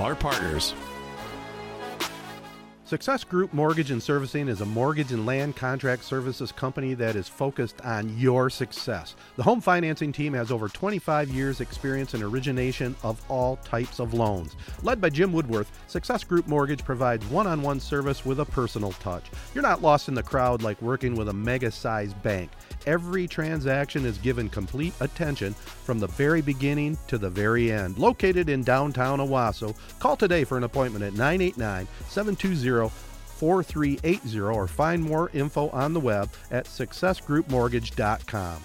our partners. Success Group Mortgage and Servicing is a mortgage and land contract services company that is focused on your success. The home financing team has over 25 years' experience in origination of all types of loans. Led by Jim Woodworth, Success Group Mortgage provides one on one service with a personal touch. You're not lost in the crowd like working with a mega sized bank. Every transaction is given complete attention from the very beginning to the very end. Located in downtown Owosso, call today for an appointment at 989 720 4380 or find more info on the web at successgroupmortgage.com.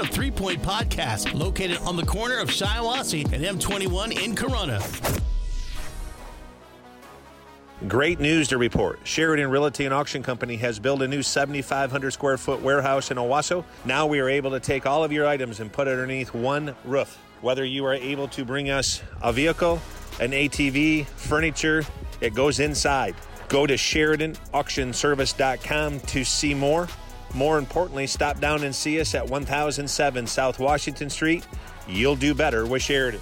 of Three Point Podcast, located on the corner of Shiawassee and M21 in Corunna. Great news to report. Sheridan Realty and Auction Company has built a new 7,500 square foot warehouse in Owosso. Now we are able to take all of your items and put it underneath one roof. Whether you are able to bring us a vehicle, an ATV, furniture, it goes inside. Go to SheridanAuctionService.com to see more. More importantly, stop down and see us at 1007 South Washington Street. You'll do better with Sheridan.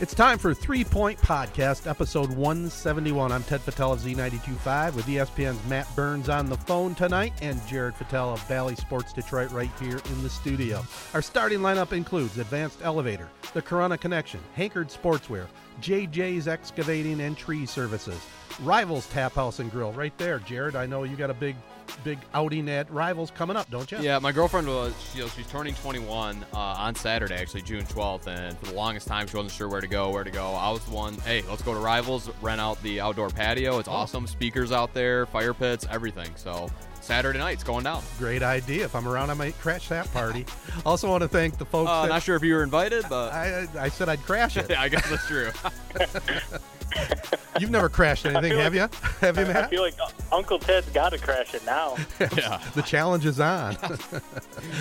It's time for Three Point Podcast, episode 171. I'm Ted Patel of Z925 with ESPN's Matt Burns on the phone tonight and Jared Patel of Bally Sports Detroit right here in the studio. Our starting lineup includes Advanced Elevator, The Corunna Connection, Hankard Sportswear, JJ's Excavating and Tree Services, Rivals Tap House and Grill right there. Jared, I know you got a big big outing at Rivals coming up, don't you? Yeah, my girlfriend was you know, she's turning 21 uh, on Saturday, actually June 12th, and for the longest time she wasn't sure where to go, where to go. I was the one. Hey, let's go to Rivals, rent out the outdoor patio. It's oh. awesome, speakers out there, fire pits, everything. So Saturday night's going down. Great idea. If I'm around, I might crash that party. also want to thank the folks. Uh, that, not sure if you were invited, but I, I said I'd crash it. yeah, I guess that's true. You've never crashed anything, have like, you? Have you, Matt? I feel like Uncle Ted's got to crash it now. yeah. the challenge is on.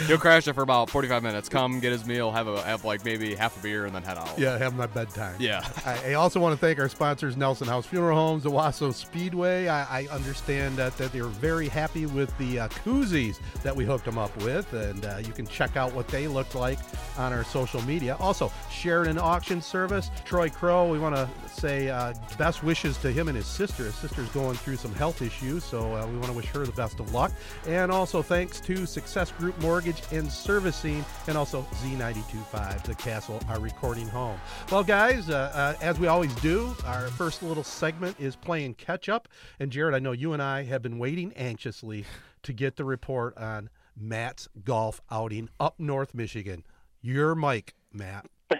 He'll crash it for about 45 minutes. Come get his meal, have a have like maybe half a beer, and then head out. Yeah, have my bedtime. Yeah. I, I also want to thank our sponsors, Nelson House Funeral Homes, Owosso Speedway. I, I understand that, that they're very happy with the uh, koozies that we hooked them up with, and uh, you can check out what they looked like on our social media. Also, Sheridan Auction Service, Troy Crow. We want to say uh, best wishes to him and his sister. His sister's going through some health issues, so uh, we want to wish her the best of luck. And also thanks to Success Group Mortgage and Servicing, and also Z925, the Castle, our recording home. Well, guys, uh, uh, as we always do, our first little segment is playing catch up. And Jared, I know you and I have been waiting anxiously to get the report on Matt's golf outing up North Michigan. Your mic, Matt.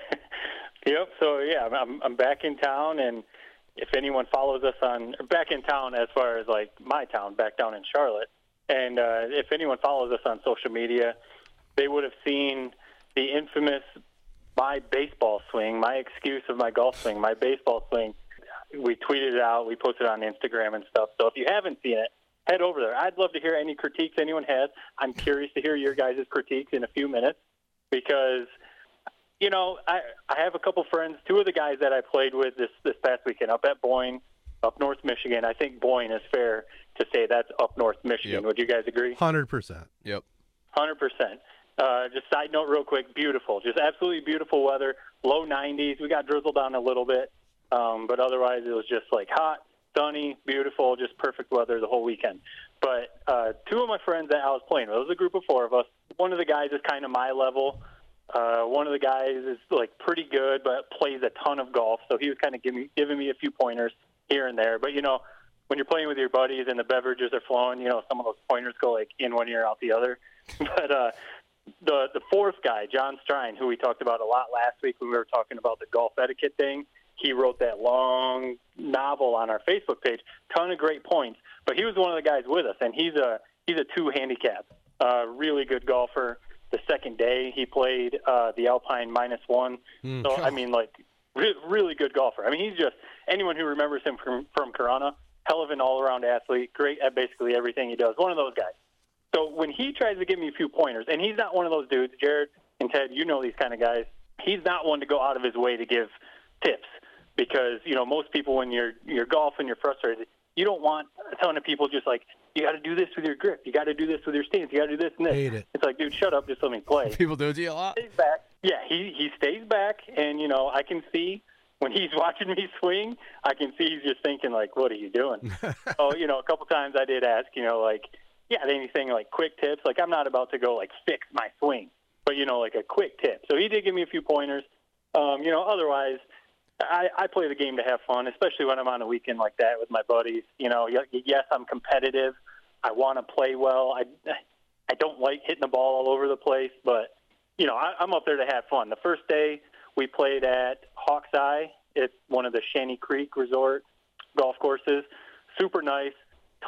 Yep. So yeah, I'm I'm back in town, and if anyone follows us on back in town as far as like my town, back down in Charlotte, and uh, if anyone follows us on social media, they would have seen the infamous my baseball swing, my excuse of my golf swing, my baseball swing. We tweeted it out, we posted it on Instagram and stuff. So if you haven't seen it, head over there. I'd love to hear any critiques anyone has. I'm curious to hear your guys' critiques in a few minutes because you know, I I have a couple friends. Two of the guys that I played with this this past weekend up at Boyne, up North Michigan. I think Boyne is fair to say that's up North Michigan. Yep. Would you guys agree? Hundred percent. Yep. Hundred percent. Uh, just side note, real quick, beautiful, just absolutely beautiful weather. Low 90s. We got drizzled down a little bit, um, but otherwise it was just like hot, sunny, beautiful, just perfect weather the whole weekend. But uh, two of my friends that I was playing with, it was a group of four of us. One of the guys is kind of my level Uh, one of the guys is like pretty good, but plays a ton of golf. So he was kind of giving me, giving me a few pointers here and there. But you know, when you're playing with your buddies and the beverages are flowing, you know, some of those pointers go like in one ear, out the other. but uh, the the fourth guy, John Strine, who we talked about a lot last week when we were talking about the golf etiquette thing, he wrote that long novel on our Facebook page. Ton of great points. But he was one of the guys with us, and he's a he's a two handicap, uh, really good golfer the second day he played uh, the Alpine minus one. Mm. So I mean, like re- really good golfer. I mean, he's just anyone who remembers him from from Corunna, hell of an all around athlete, great at basically everything he does. One of those guys. So when he tries to give me a few pointers, and he's not one of those dudes, Jared and Ted, you know these kind of guys. He's not one to go out of his way to give tips because you know most people when you're you're golfing, you're frustrated. You don't want a ton of people just like you got to do this with your grip, you got to do this with your stance, you got to do this and this. Hate it. It's like, dude, shut up, just let me play. People do it to you a lot. Stays back. Yeah, he he stays back, and you know I can see when he's watching me swing, I can see he's just thinking like, what are you doing? oh, you know, a couple times I did ask, you know, like, yeah, anything like quick tips. Like I'm not about to go like fix my swing, but you know, like a quick tip. So he did give me a few pointers. Um, you know, otherwise. I, I play the game to have fun, especially when I'm on a weekend like that with my buddies. You know, y- yes, I'm competitive. I want to play well. I I don't like hitting the ball all over the place, but you know, I, I'm up there to have fun. The first day we played at Hawkeye. It's one of the Shanty Creek Resort golf courses. Super nice,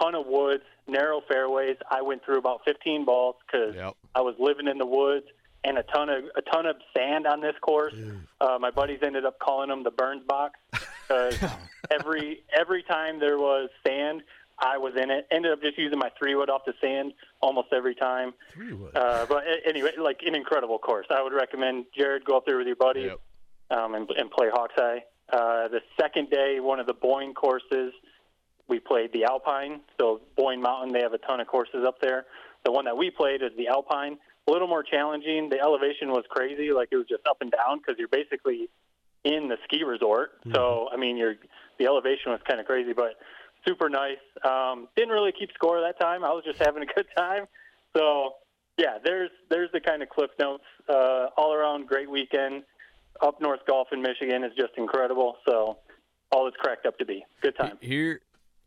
ton of woods, narrow fairways. I went through about 15 balls because Yep. I was living in the woods and a ton of a ton of sand on this course. Uh, my buddies ended up calling them the Burns box because every every time there was sand, I was in it. Ended up just using my three wood off the sand almost every time. Three wood. Uh, but anyway, like an incredible course. I would recommend Jared go up there with your buddies Yep. um, and, and play Hawkeye. Uh, the second day, one of the Boyne courses, we played the Alpine. So Boyne Mountain, they have a ton of courses up there. The one that we played is the Alpine. A little more challenging. The elevation was crazy, like it was just up and down because you're basically in the ski resort. So I mean, you're the elevation was kind of crazy, but super nice. Um, didn't really keep score that time. I was just having a good time. So yeah, there's there's the kind of cliff notes. Uh, all around great weekend. Up north golf in Michigan is just incredible. So all it's cracked up to be. Good time. Here,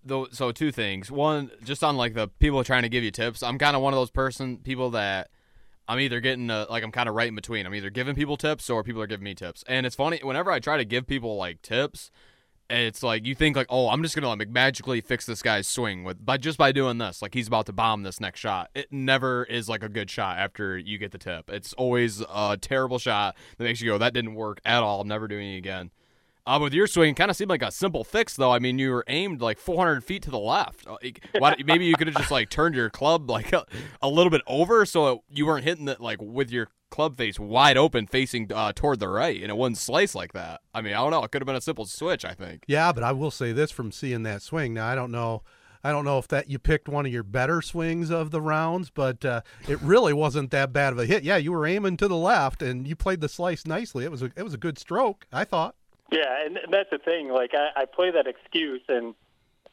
though, so two things. One, just on like the people trying to give you tips. I'm kind of one of those person people that I'm either getting uh like I'm kind of right in between. I'm either giving people tips or people are giving me tips. And it's funny whenever I try to give people like tips, it's like you think like, oh, I'm just gonna like magically fix this guy's swing with by just by doing this. Like he's about to bomb this next shot. It never is like a good shot after you get the tip. It's always a terrible shot that makes you go, that didn't work at all. I'm never doing it again. Uh, with your swing, kind of seemed like a simple fix, though. I mean, you were aimed like 400 feet to the left. Uh, Why, maybe you could have just like turned your club like a, a little bit over, so it, you weren't hitting it like with your club face wide open, facing uh, toward the right, and it wouldn't slice like that. I mean, I don't know. It could have been a simple switch. I think. Yeah, but I will say this from seeing that swing. Now I don't know, I don't know if that you picked one of your better swings of the rounds, but uh, it really wasn't that bad of a hit. Yeah, you were aiming to the left, and you played the slice nicely. It was a it was a good stroke, I thought. Yeah, and that's the thing. Like I, I play that excuse, and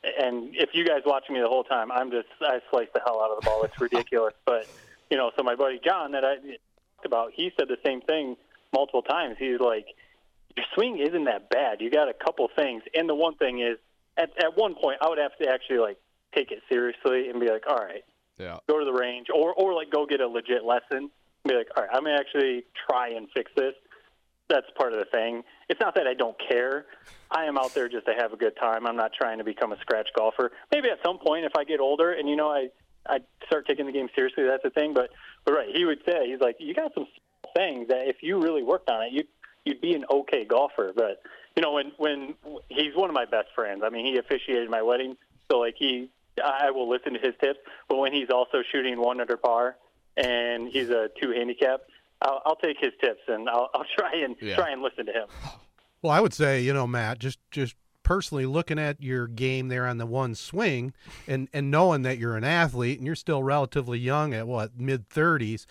and if you guys watch me the whole time, I'm just I slice the hell out of the ball. It's ridiculous. but you know, so my buddy John that I talked about, he said the same thing multiple times. He's like, your swing isn't that bad. You got a couple things, and the one thing is, at at one point, I would have to actually like take it seriously and be like, all right, Yeah. go to the range, or or like go get a legit lesson. And Be like, all right, I'm gonna actually try and fix this. That's part of the thing. It's not that I don't care. I am out there just to have a good time. I'm not trying to become a scratch golfer. Maybe at some point, if I get older and you know I I start taking the game seriously, that's the thing. But but right, he would say he's like, you got some things that if you really worked on it, you you'd be an okay golfer. But you know, when when he's one of my best friends. I mean, he officiated my wedding, so like he, I will listen to his tips. But when he's also shooting one under par and he's a two handicap, I'll, I'll take his tips and I'll, I'll try and Yeah. try and listen to him. Well, I would say, you know, Matt, just just personally looking at your game there on the one swing and and knowing that you're an athlete and you're still relatively young at what mid 30s.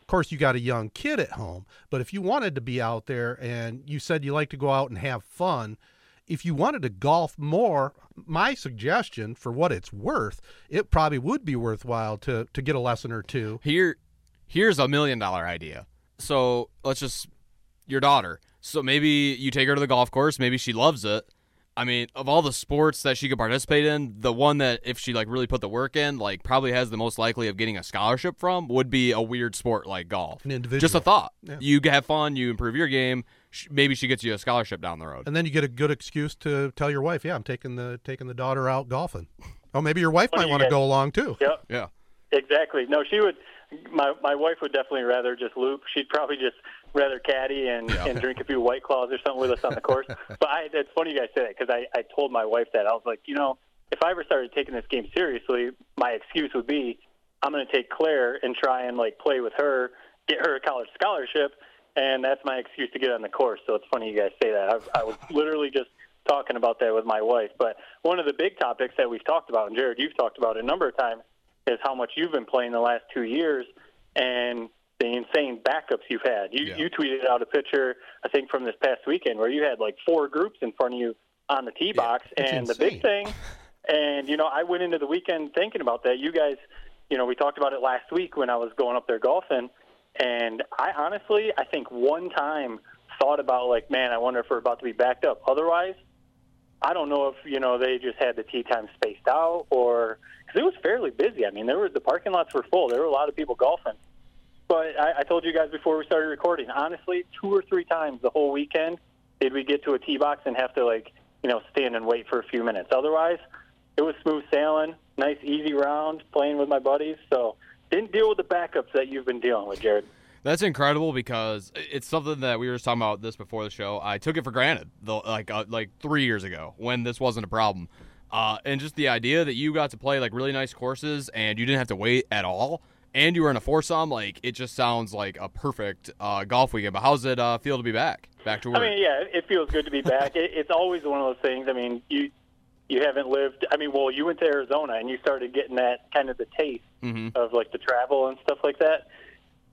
Of course, you got a young kid at home, but if you wanted to be out there and you said you like to go out and have fun, if you wanted to golf more, my suggestion for what it's worth, it probably would be worthwhile to to get a lesson or two. Here, here's a million dollar idea. So let's just your daughter. So maybe you take her to the golf course. Maybe she loves it. I mean, of all the sports that she could participate in, the one that if she like really put the work in, like probably has the most likely of getting a scholarship from would be a weird sport like golf. An individual. Just a thought. Yeah. You have fun. You improve your game. Maybe she gets you a scholarship down the road. And then you get a good excuse to tell your wife, "Yeah, I'm taking the taking the daughter out golfing." Oh, maybe your wife What might you want to go along too. Yep. Yeah. Exactly. No, she would. My my wife would definitely rather just loop. She'd probably just rather caddy and, Yeah. and drink a few white claws or something with us on the course. but I, it's funny you guys say that because I I told my wife that I was like, you know, if I ever started taking this game seriously, my excuse would be I'm going to take Claire and try and like play with her, get her a college scholarship, and that's my excuse to get on the course. So it's funny you guys say that. I, I was literally just talking about that with my wife. But one of the big topics that we've talked about, and Jared, you've talked about a number of times, is how much you've been playing the last two years and the insane backups you've had. You, Yeah. you tweeted out a picture, I think, from this past weekend where you had like four groups in front of you on the tee box. and the big thing, and, you know, I went into the weekend thinking about that. You guys, you know, we talked about it last week when I was going up there golfing. And I honestly, I think one time thought about like, man, I wonder if we're about to be backed up. Otherwise, I don't know if you know they just had the tee time spaced out or because it was fairly busy. I mean, there were the parking lots were full. There were a lot of people golfing. But I, I told you guys before we started recording. Honestly, two or three times the whole weekend did we get to a tee box and have to like you know stand and wait for a few minutes. Otherwise, it was smooth sailing, nice easy round, playing with my buddies. So didn't deal with the backups that you've been dealing with, Jared. That's incredible because it's something that we were just talking about this before the show. I took it for granted, though, like uh, like three years ago when this wasn't a problem, uh, and just the idea that you got to play like really nice courses and you didn't have to wait at all, and you were in a foursome, like it just sounds like a perfect uh, golf weekend. But how's it uh, feel to be back, back to work? I mean, yeah, it feels good to be back. it, it's always one of those things. I mean, you you haven't lived. I mean, well, you went to Arizona and you started getting that kind of the taste Mhm. of like the travel and stuff like that.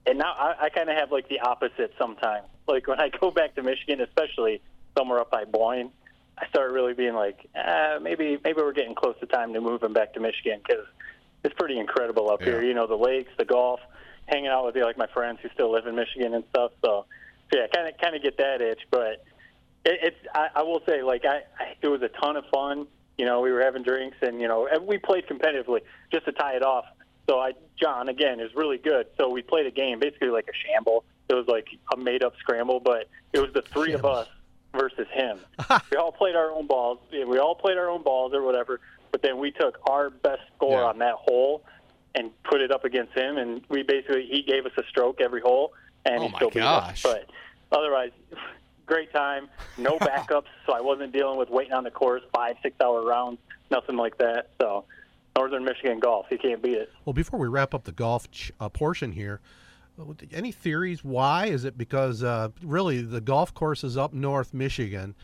And now I, I kind of have like the opposite sometimes. Like when I go back to Michigan, especially somewhere up by Boyne, I start really being like, uh, maybe maybe we're getting close to time to moving back to Michigan because it's pretty incredible up here. You know, the lakes, the golf, hanging out with like my friends who still live in Michigan and stuff. So, so yeah, kind of kind of get that itch. But it, it's I, I will say like I, I it was a ton of fun. You know, we were having drinks and you know and we played competitively just to tie it off. So I John again is really good. So we played a game basically like a shamble. It was like a made up scramble, but it was the three of us versus him. we all played our own balls. We all played our own balls or whatever. But then we took our best score Yeah. on that hole and put it up against him, and we basically he gave us a stroke every hole, and Oh he my still beat us. gosh. But otherwise, great time. No backups, so I wasn't dealing with waiting on the course five six hour rounds, nothing like that. So Northern Michigan golf, you can't beat it. Well, before we wrap up the golf ch- uh, portion here, any theories why? Is it because uh, really the golf courses up north Michigan,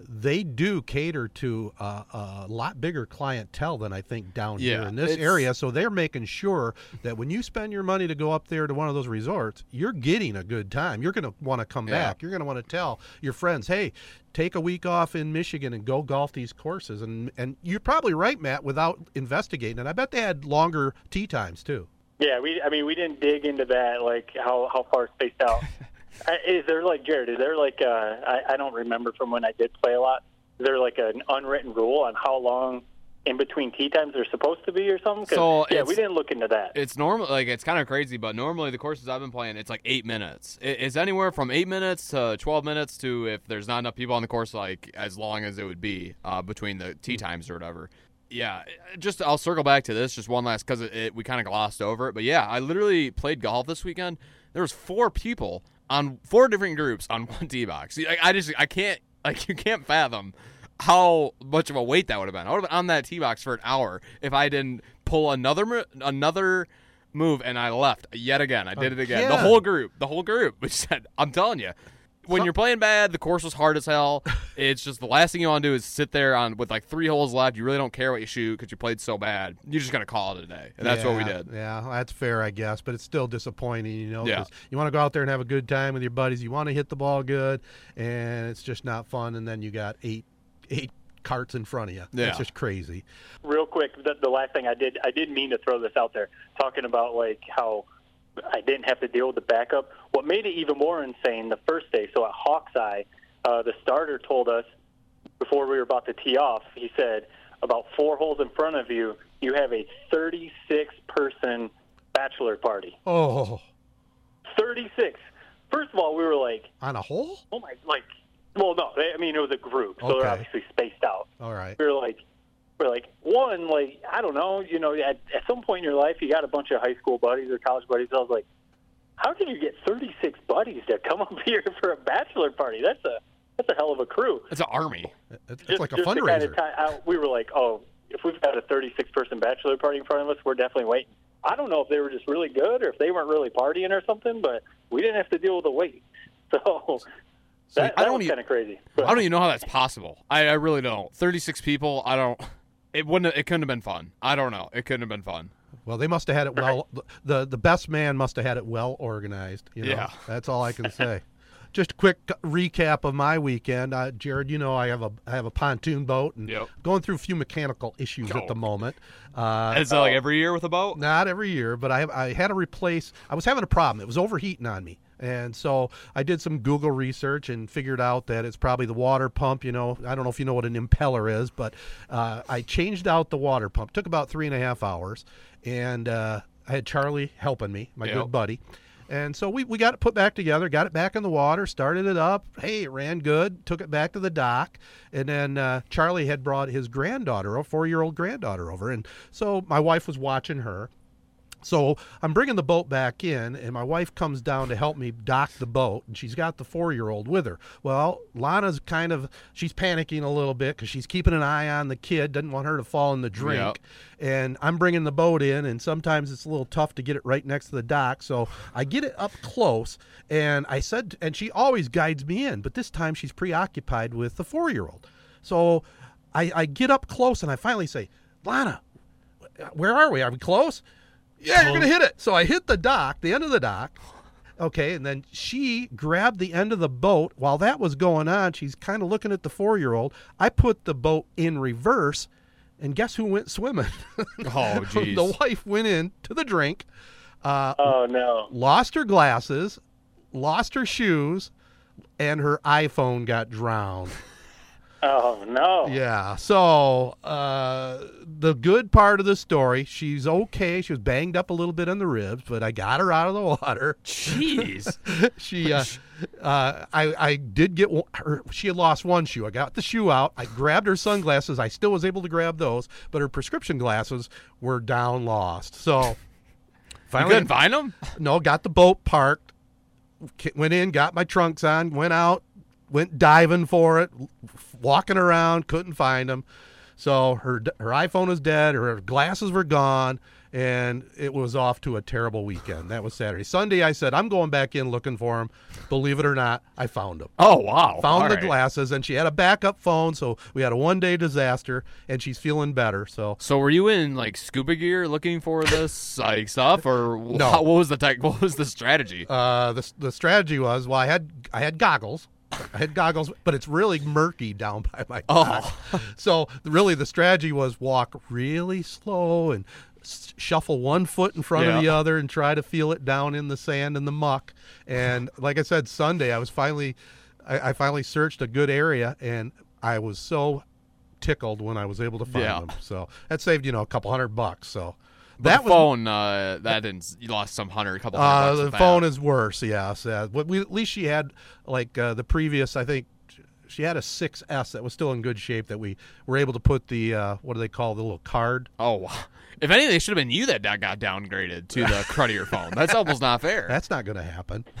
they do cater to uh, a lot bigger clientele than I think down here in this area. So they're making sure that when you spend your money to go up there to one of those resorts, you're getting a good time. You're going to want to come Yeah. back. You're going to want to tell your friends, hey, take a week off in Michigan and go golf these courses. And and you're probably right, Matt, without investigating And I bet they had longer tee times too. Yeah, we. I mean, we didn't dig into that, like how how far spaced out. Is there like Jared? Is there like uh, I, I don't remember from when I did play a lot. Is there like an unwritten rule on how long in between tee times they're supposed to be or something? So yeah, we didn't look into that. It's normal, like it's kind of crazy, but normally the courses I've been playing, it's like eight minutes. It- It's anywhere from eight minutes to twelve minutes to if there's not enough people on the course, like as long as it would be uh, between the tee times or whatever. Yeah, just I'll circle back to this just one last because it, it, we kind of glossed over it, but yeah, I literally played golf this weekend. There was four people on four different groups on one tee box. I, I just I can't like you can't fathom how much of a wait that would have been. I would have been on that tee box for an hour if I didn't pull another another move and I left yet again. I did it again. The whole group, the whole group, which said, I'm telling you. When you're playing bad, the course was hard as hell. It's just the last thing you want to do is sit there on with like three holes left. You really don't care what you shoot because you played so bad. You're just gonna call it a day, and that's what we did. Yeah, that's fair, I guess, but it's still disappointing, you know. Yeah. 'cause You want to go out there and have a good time with your buddies. You want to hit the ball good, and it's just not fun. And then you got eight eight carts in front of you. Yeah. It's just crazy. Real quick, the, the last thing I did, I did mean to throw this out there, talking about like how I didn't have to deal with the backup. What made it even more insane the first day, so at Hawkeye, uh, the starter told us before we were about to tee off, he said, about four holes in front of you, you have a 36 person bachelor party. Oh, 36. First of all, we were like, on a hole? oh my, like, well, no, I mean, it was a group, so Okay. they're obviously spaced out. All right. We were like, we're like, one, like, I don't know, you know, at, at some point in your life, you got a bunch of high school buddies or college buddies. I was like, how can you get 36 buddies to come up here for a bachelor party? That's a that's a hell of a crew. It's an army. It's, it's Just- like a just fundraiser. kinda tie out- uh, we were like, oh, if we've got a 36 person bachelor party in front of us, we're definitely waiting. I don't know if they were just really good or if they weren't really partying or something, but we didn't have to deal with the wait. So that, I don't was e- kind of crazy. I don't even know how that's possible. I, I really don't. Thirty-six people. I don't. It wouldn't. It couldn't have been fun. I don't know. It couldn't have been fun. Well, they must have had it well. The the best man must have had it well organized. You know? Yeah. that's all I can say. Just a quick recap of my weekend, uh, Jared. You know I have a I have a pontoon boat and Yep. going through a few mechanical issues at Oh. the moment. Uh, Is that like every year with a boat? not every year, but I have, I had to replace. I was having a problem. It was overheating on me, and so I did some Google research and figured out that it's probably the water pump. You know, I don't know if you know what an impeller is, but uh, I changed out the water pump. Took about three and a half hours, and uh, I had Charlie helping me, my Yep. good buddy. And so we, we got it put back together, got it back in the water, started it up. Hey, it ran good. Took it back to the dock, and then uh, Charlie had brought his granddaughter, a four-year-old granddaughter, over, and so my wife was watching her. So I'm bringing the boat back in, and my wife comes down to help me dock the boat, and she's got the four year old with her. Well, Lana's kind of she's panicking a little bit because she's keeping an eye on the kid, doesn't want her to fall in the drink. And I'm bringing the boat in, and sometimes it's a little tough to get it right next to the dock. So I get it up close, and I said, and she always guides me in, but this time she's preoccupied with the four year old. So I, I get up close, and I finally say, Lana, where are we? Are we close? Yeah, you're gonna hit it. So I hit the dock, the end of the dock. Okay, and then she grabbed the end of the boat. While that was going on, she's kind of looking at the four year old. I put the boat in reverse, and guess who went swimming? Oh, jeez. the wife went in to the drink, uh, oh no. lost her glasses, lost her shoes, and her iPhone got drowned. Oh no. Yeah. So uh, the good part of the story, she's okay. She was banged up a little bit on the ribs, but I got her out of the water. Jeez. she, uh, uh, I, I did get one, her. She had lost one shoe. I got the shoe out. I grabbed her sunglasses. I still was able to grab those, but her prescription glasses were down, lost. So you finally, couldn't find them. no, got the boat parked, went in, got my trunks on, went out, went diving for it, walking around, couldn't find them. So her her iPhone is dead, her glasses were gone, and it was off to a terrible weekend. That was Saturday. Sunday, I said I'm going back in looking for them. Believe it or not, I found them. Oh wow. Found All the right. glasses, and she had a backup phone, so we had a one day disaster, and she's feeling better. So So were you in like scuba gear looking for this like stuff, or No. how- what was the tech? What was the strategy? uh, the the strategy was well, I had I had goggles. I had goggles, but it's really murky down by my oh. dock. so really, the strategy was walk really slow and shuffle one foot in front of the other and try to feel it down in the sand and the muck. And like I said, Sunday I was finally, I, I finally searched a good area, and I was so tickled when I was able to find Yeah. them. So that saved you know a couple hundred bucks. So that the was phone uh, that didn't. You lost some hundred, a couple hundred uh, bucks the phone is worse. Yes, yeah. But we, at least she had like uh, the previous. I think she had a 6S that was still in good shape. That we were able to put the uh, what do they call the little card? Oh, wow. if anything, it should have been you that got downgraded to the cruddier phone. That's almost not fair. That's not going to happen.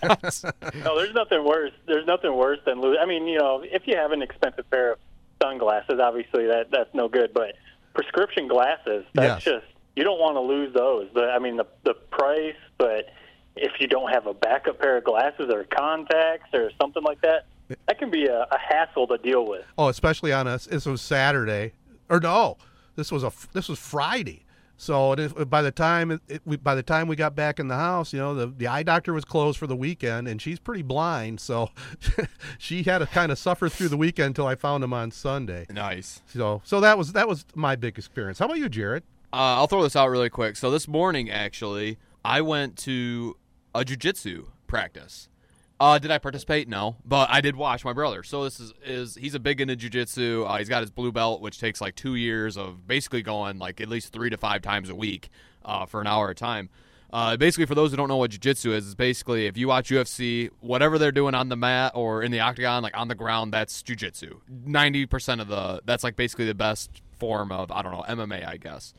No, there's nothing worse. There's nothing worse than losing. I mean, you know, if you have an expensive pair of sunglasses, obviously that that's no good. But prescription glasses, that's Yes. just you don't want to lose those. The, I mean, the the price, but if you don't have a backup pair of glasses or contacts or something like that, that can be a, a hassle to deal with. Oh, especially on us. This was Saturday, or no, this was a this was Friday. So it, is- by the time it, it, we, by the time we got back in the house, you know, the, the eye doctor was closed for the weekend, and she's pretty blind, so she had to kind of suffer through the weekend until I found him on Sunday. nice. So so that was that was my big experience. How about you, Jared? Uh, I'll throw this out really quick. So this morning, actually, I went to a jujitsu practice. Uh, did I participate? No, but I did watch my brother. So this is is he's a big into jujitsu. Uh, he's got his blue belt, which takes like two years of basically going like at least three to five times a week uh, for an hour at a time. Uh, basically, for those who don't know what jiu-jitsu is, is basically if you watch UFC, whatever they're doing on the mat or in the octagon, like on the ground, that's jiu-jitsu. Ninety percent of the that's like basically the best form of I don't know MMA, I guess.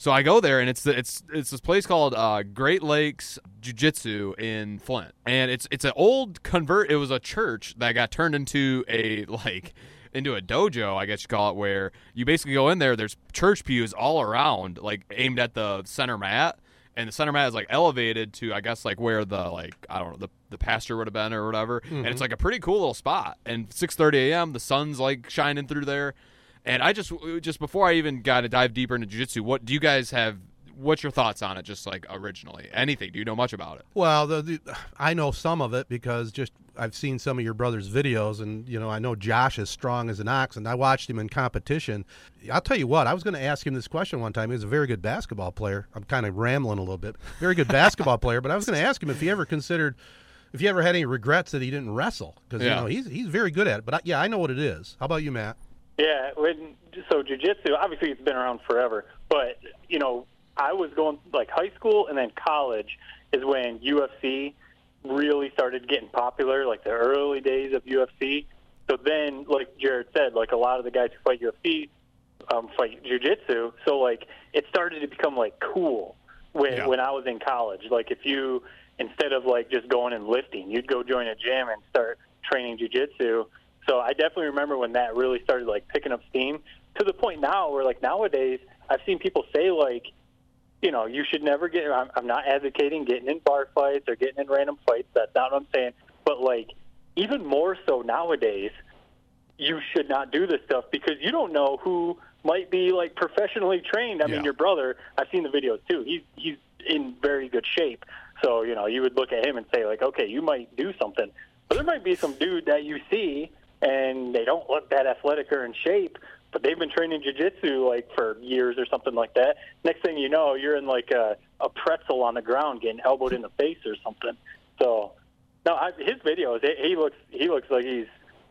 So I go there, and it's it's it's this place called uh, Great Lakes Jiu Jitsu in Flint, and it's it's an old convert. It was a church that got turned into a like into a dojo, I guess you call it, where you basically go in there. There's church pews all around, like aimed at the center mat, and the center mat is like elevated to I guess like where the like I don't know the the pastor would have been or whatever, and it's like a pretty cool little spot. And 6:30 a.m. the sun's like shining through there. And I just just before I even got to dive deeper into jiu-jitsu, what do you guys have what's your thoughts on it just like originally? Anything? Do you know much about it? Well, the, the, I know some of it because just I've seen some of your brother's videos, and you know I know Josh is strong as an ox, and I watched him in competition. I'll tell you what, I was going to ask him this question one time. He was a very good basketball player. I'm kind of rambling a little bit. Very good basketball player, but I was going to ask him if he ever considered. If he ever had any regrets that he didn't wrestle, because Yeah. you know he's he's very good at it. But I, yeah, I know what it is. How about you, Matt? Yeah, when, so jujitsu, obviously it's been around forever, but you know, I was going like high school and then college is when UFC really started getting popular, like the early days of UFC. So then, like Jared said, like a lot of the guys who fight UFC um, fight jujitsu. So like it started to become like cool when Yeah. when I was in college. Like if you instead of like just going and lifting, you'd go join a gym and start training jujitsu. So I definitely remember when that really started like picking up steam to the point now where like nowadays I've seen people say like, you know, you should never get. I'm, I'm not advocating getting in bar fights or getting in random fights. That's not what I'm saying. But like even more so nowadays, you should not do this stuff because you don't know who might be like professionally trained. I Yeah. mean, your brother. I've seen the videos too. He's he's in very good shape. So you know, you would look at him and say like, okay, you might do something. But there might be some dude that you see and they don't look that athletic or in shape, but they've been training jujitsu like for years or something like that. Next thing you know, you're in like a, a pretzel on the ground getting elbowed in the face or something. So, no, I, his videos, he, he looks he looks like he's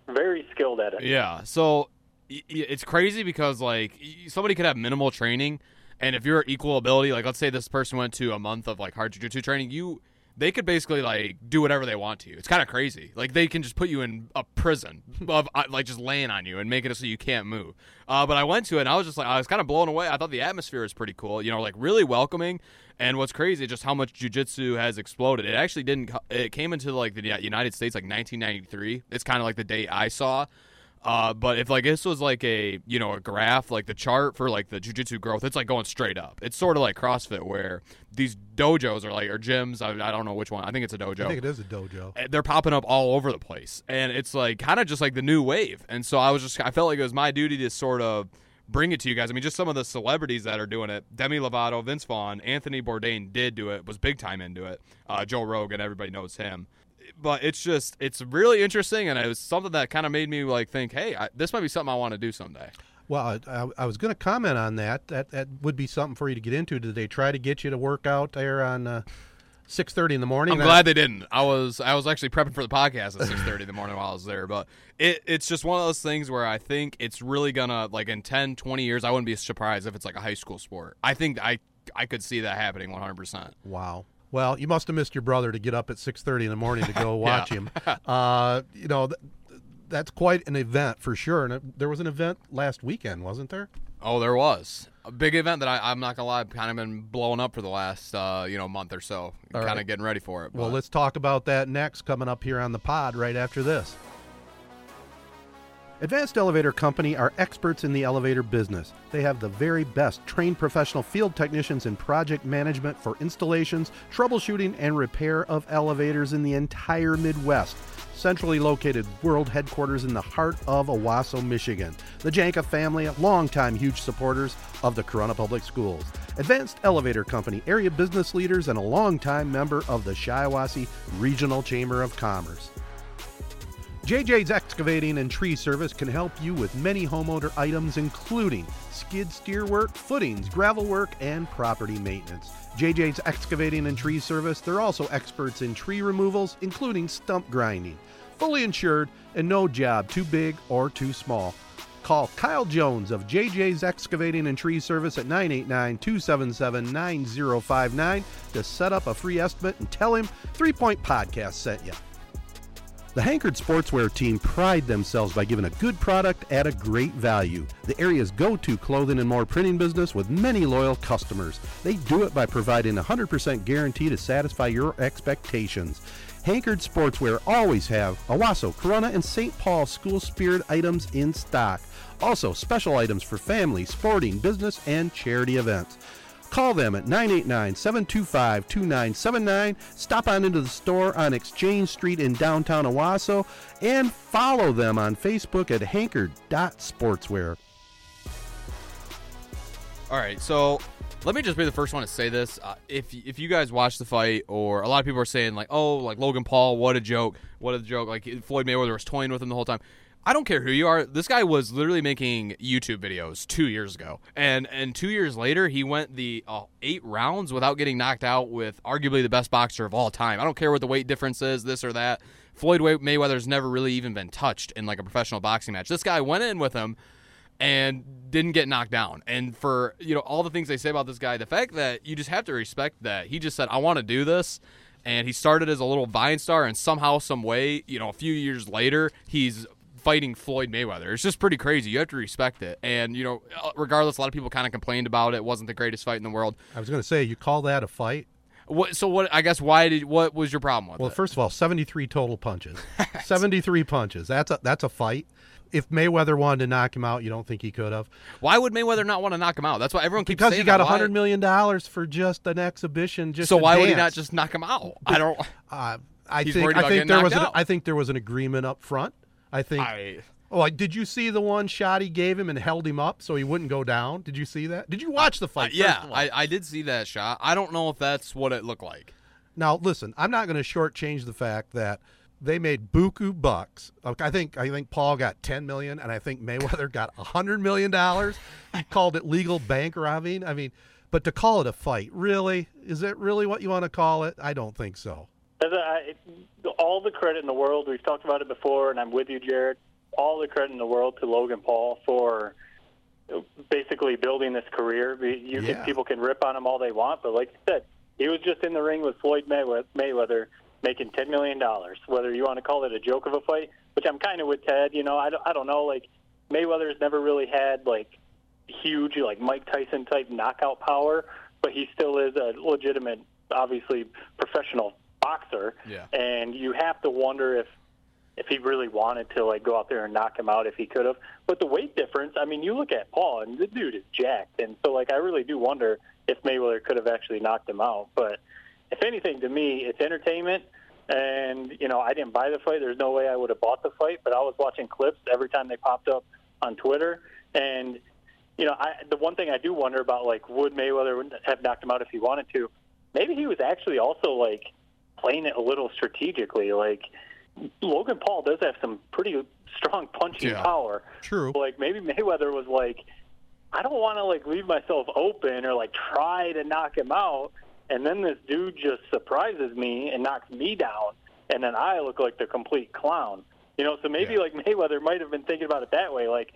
very skilled at it. Yeah. So it's crazy because like somebody could have minimal training, and if you're equal ability, like let's say this person went to a month of like hard jujitsu training, you they could basically like do whatever they want to you. It's kind of crazy. Like they can just put you in a prison of uh, like just laying on you and making it so you can't move. Uh, but I went to it and I was just like I was kind of blown away. I thought the atmosphere was pretty cool. You know, like really welcoming. And what's crazy is just how much jujitsu has exploded. It actually didn't. It came into like the United States like 1993. It's kind of like the day I saw. Uh, but if like this was like a you know a graph, like the chart for like the jujitsu growth, it's like going straight up. It's sort of like CrossFit where these dojos are like or gyms. I, I don't know which one. I think it's a dojo. I think it is a dojo. And they're popping up all over the place and it's like kind of just like the new wave and so i was just i felt like it was my duty to sort of bring it to you guys i mean just some of the celebrities that are doing it demi lovato vince vaughn anthony bourdain did do it was big time into it uh, joe rogan everybody knows him but it's just it's really interesting and it was something that kind of made me like think hey I, this might be something i want to do someday Well, I, I, I was going to comment on that. That that would be something for you to get into. Did they try to get you to work out there on uh, six thirty in the morning? I'm glad they didn't. I was I was actually prepping for the podcast at 6:30 in the morning while I was there, but it it's just one of those things where I think it's really gonna like in 10, 20 years I wouldn't be surprised if it's like a high school sport. I think I I could see that happening 100%. Wow. Well, you must have missed your brother to get up at six thirty in the morning to go watch him. Uh, you know, th- that's quite an event for sure. And it, there was an event last weekend, wasn't there? Oh, there was a big event that I, I'm not gonna lie, I've kind of been blowing up for the last uh, you know month or so, All kind of right. getting ready for it. Well, let's talk about that next, coming up here on the pod right after this. Advanced Elevator Company are experts in the elevator business. They have the very best trained professional field technicians in project management for installations, troubleshooting, and repair of elevators in the entire Midwest. Centrally located world headquarters in the heart of Owosso, Michigan. The Janka family, longtime huge supporters of the Corunna Public Schools. Advanced Elevator Company, area business leaders, and a longtime member of the Shiawassee Regional Chamber of Commerce. JJ's Excavating and Tree Service can help you with many homeowner items, including skid steer work, footings, gravel work, and property maintenance. JJ's Excavating and Tree Service, they're also experts in tree removals, including stump grinding. Fully insured and no job too big or too small. Call Kyle Jones of JJ's Excavating and Tree Service at 989 277 9059 to set up a free estimate and tell him Three Point Podcast sent you. The Hankard Sportswear team pride themselves by giving a good product at a great value. The area's go to clothing and more printing business with many loyal customers. They do it by providing a 100% guarantee to satisfy your expectations. Hankard Sportswear always have Owosso, Corunna, and St. Paul school spirit items in stock. Also, special items for family, sporting, business, and charity events. Call them at 989 725 2979. Stop on into the store on Exchange Street in downtown Owosso and follow them on Facebook at hankard.sportswear. All right, so let me just be the first one to say this. Uh, if if you guys watch the fight, or a lot of people are saying like, oh, like Logan Paul, what a joke, what a joke. Like Floyd Mayweather was toying with him the whole time. I don't care who you are. This guy was literally making YouTube videos two years ago, and and two years later, he went the uh, eight rounds without getting knocked out with arguably the best boxer of all time. I don't care what the weight difference is, this or that. Floyd Mayweather's never really even been touched in like a professional boxing match. This guy went in with him and didn't get knocked down. And for you know all the things they say about this guy, the fact that you just have to respect that he just said, "I want to do this." And he started as a little Vine star, and somehow, some way, you know, a few years later, he's fighting Floyd Mayweather. It's just pretty crazy. You have to respect it. And, you know, regardless, a lot of people kind of complained about it. it wasn't the greatest fight in the world. I was going to say, you call that a fight? What, so what? I guess why did what was your problem with well, it? first of all, seventy three total punches. seventy three punches. That's a that's a fight. If Mayweather wanted to knock him out, you don't think he could have? Why would Mayweather not want to knock him out? That's why everyone keeps because he got a hundred million dollars for just an exhibition. Just so why dance. would he not just knock him out? I don't. Uh, I He's think I think there was an. I think there was an agreement up front. I think. I, oh, like, did you see the one shot he gave him and held him up so he wouldn't go down? Did you see that? Did you watch the fight? Yeah, first of all? I, I did see that shot. I don't know if that's what it looked like. Now, listen, I'm not going to shortchange the fact that they made buku bucks. I think I think Paul got 10 million, and I think Mayweather got 100 million dollars. He called it legal bank robbing. I mean, but to call it a fight, really, is it really what you want to call it? I don't think so. I, all the credit in the world. We've talked about it before, and I'm with you, Jared. All the credit in the world to Logan Paul for basically building this career. You Yeah. can, people can rip on him all they want, but like you said, he was just in the ring with Floyd Mayweather, making ten million dollars. Whether you want to call it a joke of a fight, which I'm kind of with Ted. You know, I don't, I don't know. Like Mayweather's never really had like huge like Mike Tyson type knockout power, but he still is a legitimate, obviously professional boxer. Yeah. And you have to wonder if if he really wanted to like go out there and knock him out if he could have. But the weight difference, I mean, you look at Paul and the dude is jacked, and so like I really do wonder if Mayweather could have actually knocked him out. But if anything, to me, it's entertainment. And you know, I didn't buy the fight. There's no way I would have bought the fight, but I was watching clips every time they popped up on Twitter, and you know, I, the one thing I do wonder about, like, would Mayweather have knocked him out if he wanted to? Maybe he was actually also like playing it a little strategically. Like Logan Paul does have some pretty strong punching Yeah. power. True. Like maybe Mayweather was like, I don't want to like leave myself open or like try to knock him out, and then this dude just surprises me and knocks me down, and then I look like the complete clown. You know, so maybe Yeah. like Mayweather might have been thinking about it that way, like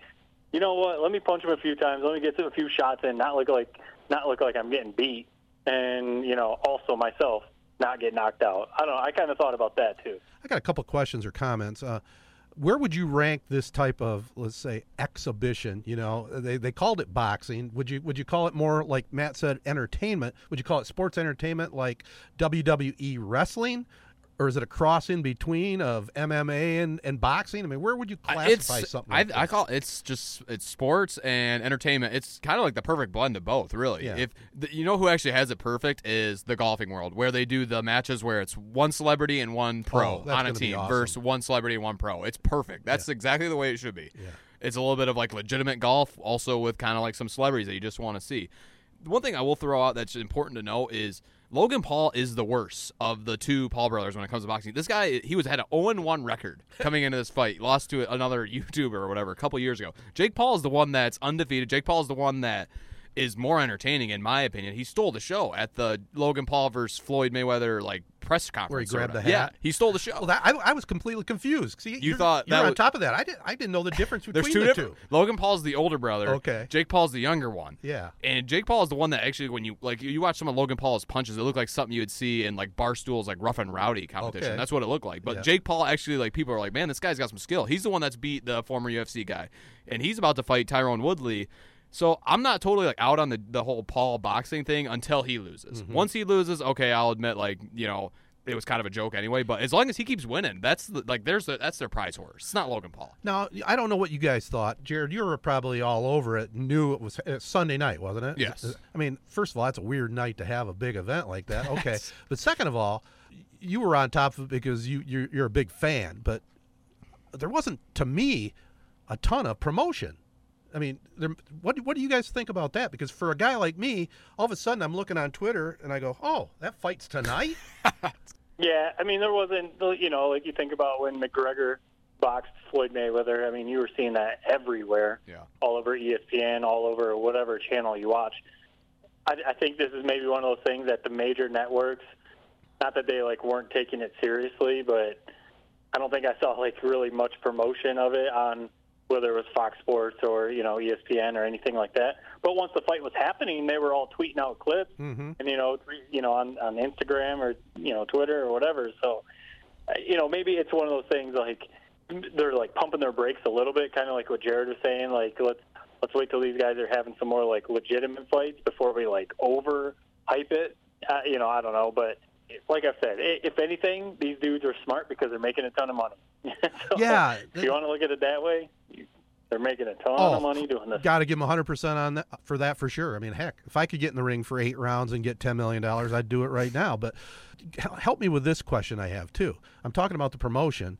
you know what? Let me punch him a few times. Let me get some a few shots in. Not look like not look like I'm getting beat, and you know, also myself not get knocked out. I don't know. I kind of thought about that too. I got a couple questions or comments. Uh, where would you rank this type of, let's say, exhibition? You know, they, they called it boxing. Would you would you call it more like Matt said, entertainment? Would you call it sports entertainment like WWE wrestling, or is it a cross in between of MMA and, and boxing? I mean, where would you I- classify it's something? I, Like I this? call it's just it's sports and entertainment. It's kind of like the perfect blend of both, really. Yeah. If the, you know who actually has it perfect is the golfing world, where they do the matches where it's one celebrity and one pro Oh, on a team awesome. versus one celebrity and one pro. It's perfect. That's exactly the way it should be. It's a little bit of like legitimate golf, also with kind of like some celebrities that you just want to see. one thing I will throw out that's important to know is Logan Paul is the worst of the two Paul brothers when it comes to boxing. This guy, he was had an 0 1 record coming into this fight. Lost to another YouTuber or whatever a couple years ago. Jake Paul is the one that's undefeated. Jake Paul is the one that is more entertaining in my opinion. He stole the show at the Logan Paul versus Floyd Mayweather like press conference. Where he grabbed sorta. the hat? Yeah, he stole the show. Well, that, I, I was completely confused. See, you thought you're on was- top of that. I didn't. I didn't know the difference between two the different. two. Logan Paul's the older brother. Okay. Jake Paul's the younger one. Yeah. And Jake Paul is the one that actually, when you like, you watch some of Logan Paul's punches, it looked like something you would see in like Barstool's like rough and rowdy competition. Okay. That's what it looked like. But Yeah. Jake Paul actually, like, people are like, man, this guy's got some skill. He's the one that's beat the former UFC guy, and he's about to fight Tyrone Woodley. So I'm not totally like out on the the whole Paul boxing thing until he loses. Mm-hmm. Once he loses, okay, I'll admit like you know. It was kind of a joke anyway, but as long as he keeps winning, that's the, like there's the, that's their prize horse. It's not Logan Paul. Now, I don't know what you guys thought, Jared. You were probably all over it. Knew it was uh, Sunday night, wasn't it? Yes. I mean, first of all, that's a weird night to have a big event like that. Okay, but second of all, you were on top of it because you you're, you're a big fan. But there wasn't, to me, a ton of promotion. I mean, there, what what do you guys think about that? Because for a guy like me, all of a sudden I'm looking on Twitter and I go, "Oh, that fight's tonight." Yeah, I mean, there wasn't, you know, like you think about when McGregor boxed Floyd Mayweather. I mean, you were seeing that everywhere, Yeah. all over ESPN, all over whatever channel you watch. I, I think this is maybe one of those things that the major networks, not that they like weren't taking it seriously, but I don't think I saw like really much promotion of it on whether it was Fox Sports or you know ESPN or anything like that. But once the fight was happening, they were all tweeting out clips mm-hmm. and you know, you know, on on Instagram or you know Twitter or whatever. So, uh, you know, maybe it's one of those things like they're like pumping their brakes a little bit, kind of like what Jared was saying. Like let's let's wait till these guys are having some more like legitimate fights before we like over hype it. Uh, you know, I don't know, but like I said, if anything, these dudes are smart because they're making a ton of money. so Yeah. if you want to look at it that way, they're making a ton Oh, of money doing this. Got to give him 100% on that for that for sure. I mean, heck, if I could get in the ring for 8 rounds and get 10 million dollars, I'd do it right now, but help me with this question I have too. I'm talking about the promotion.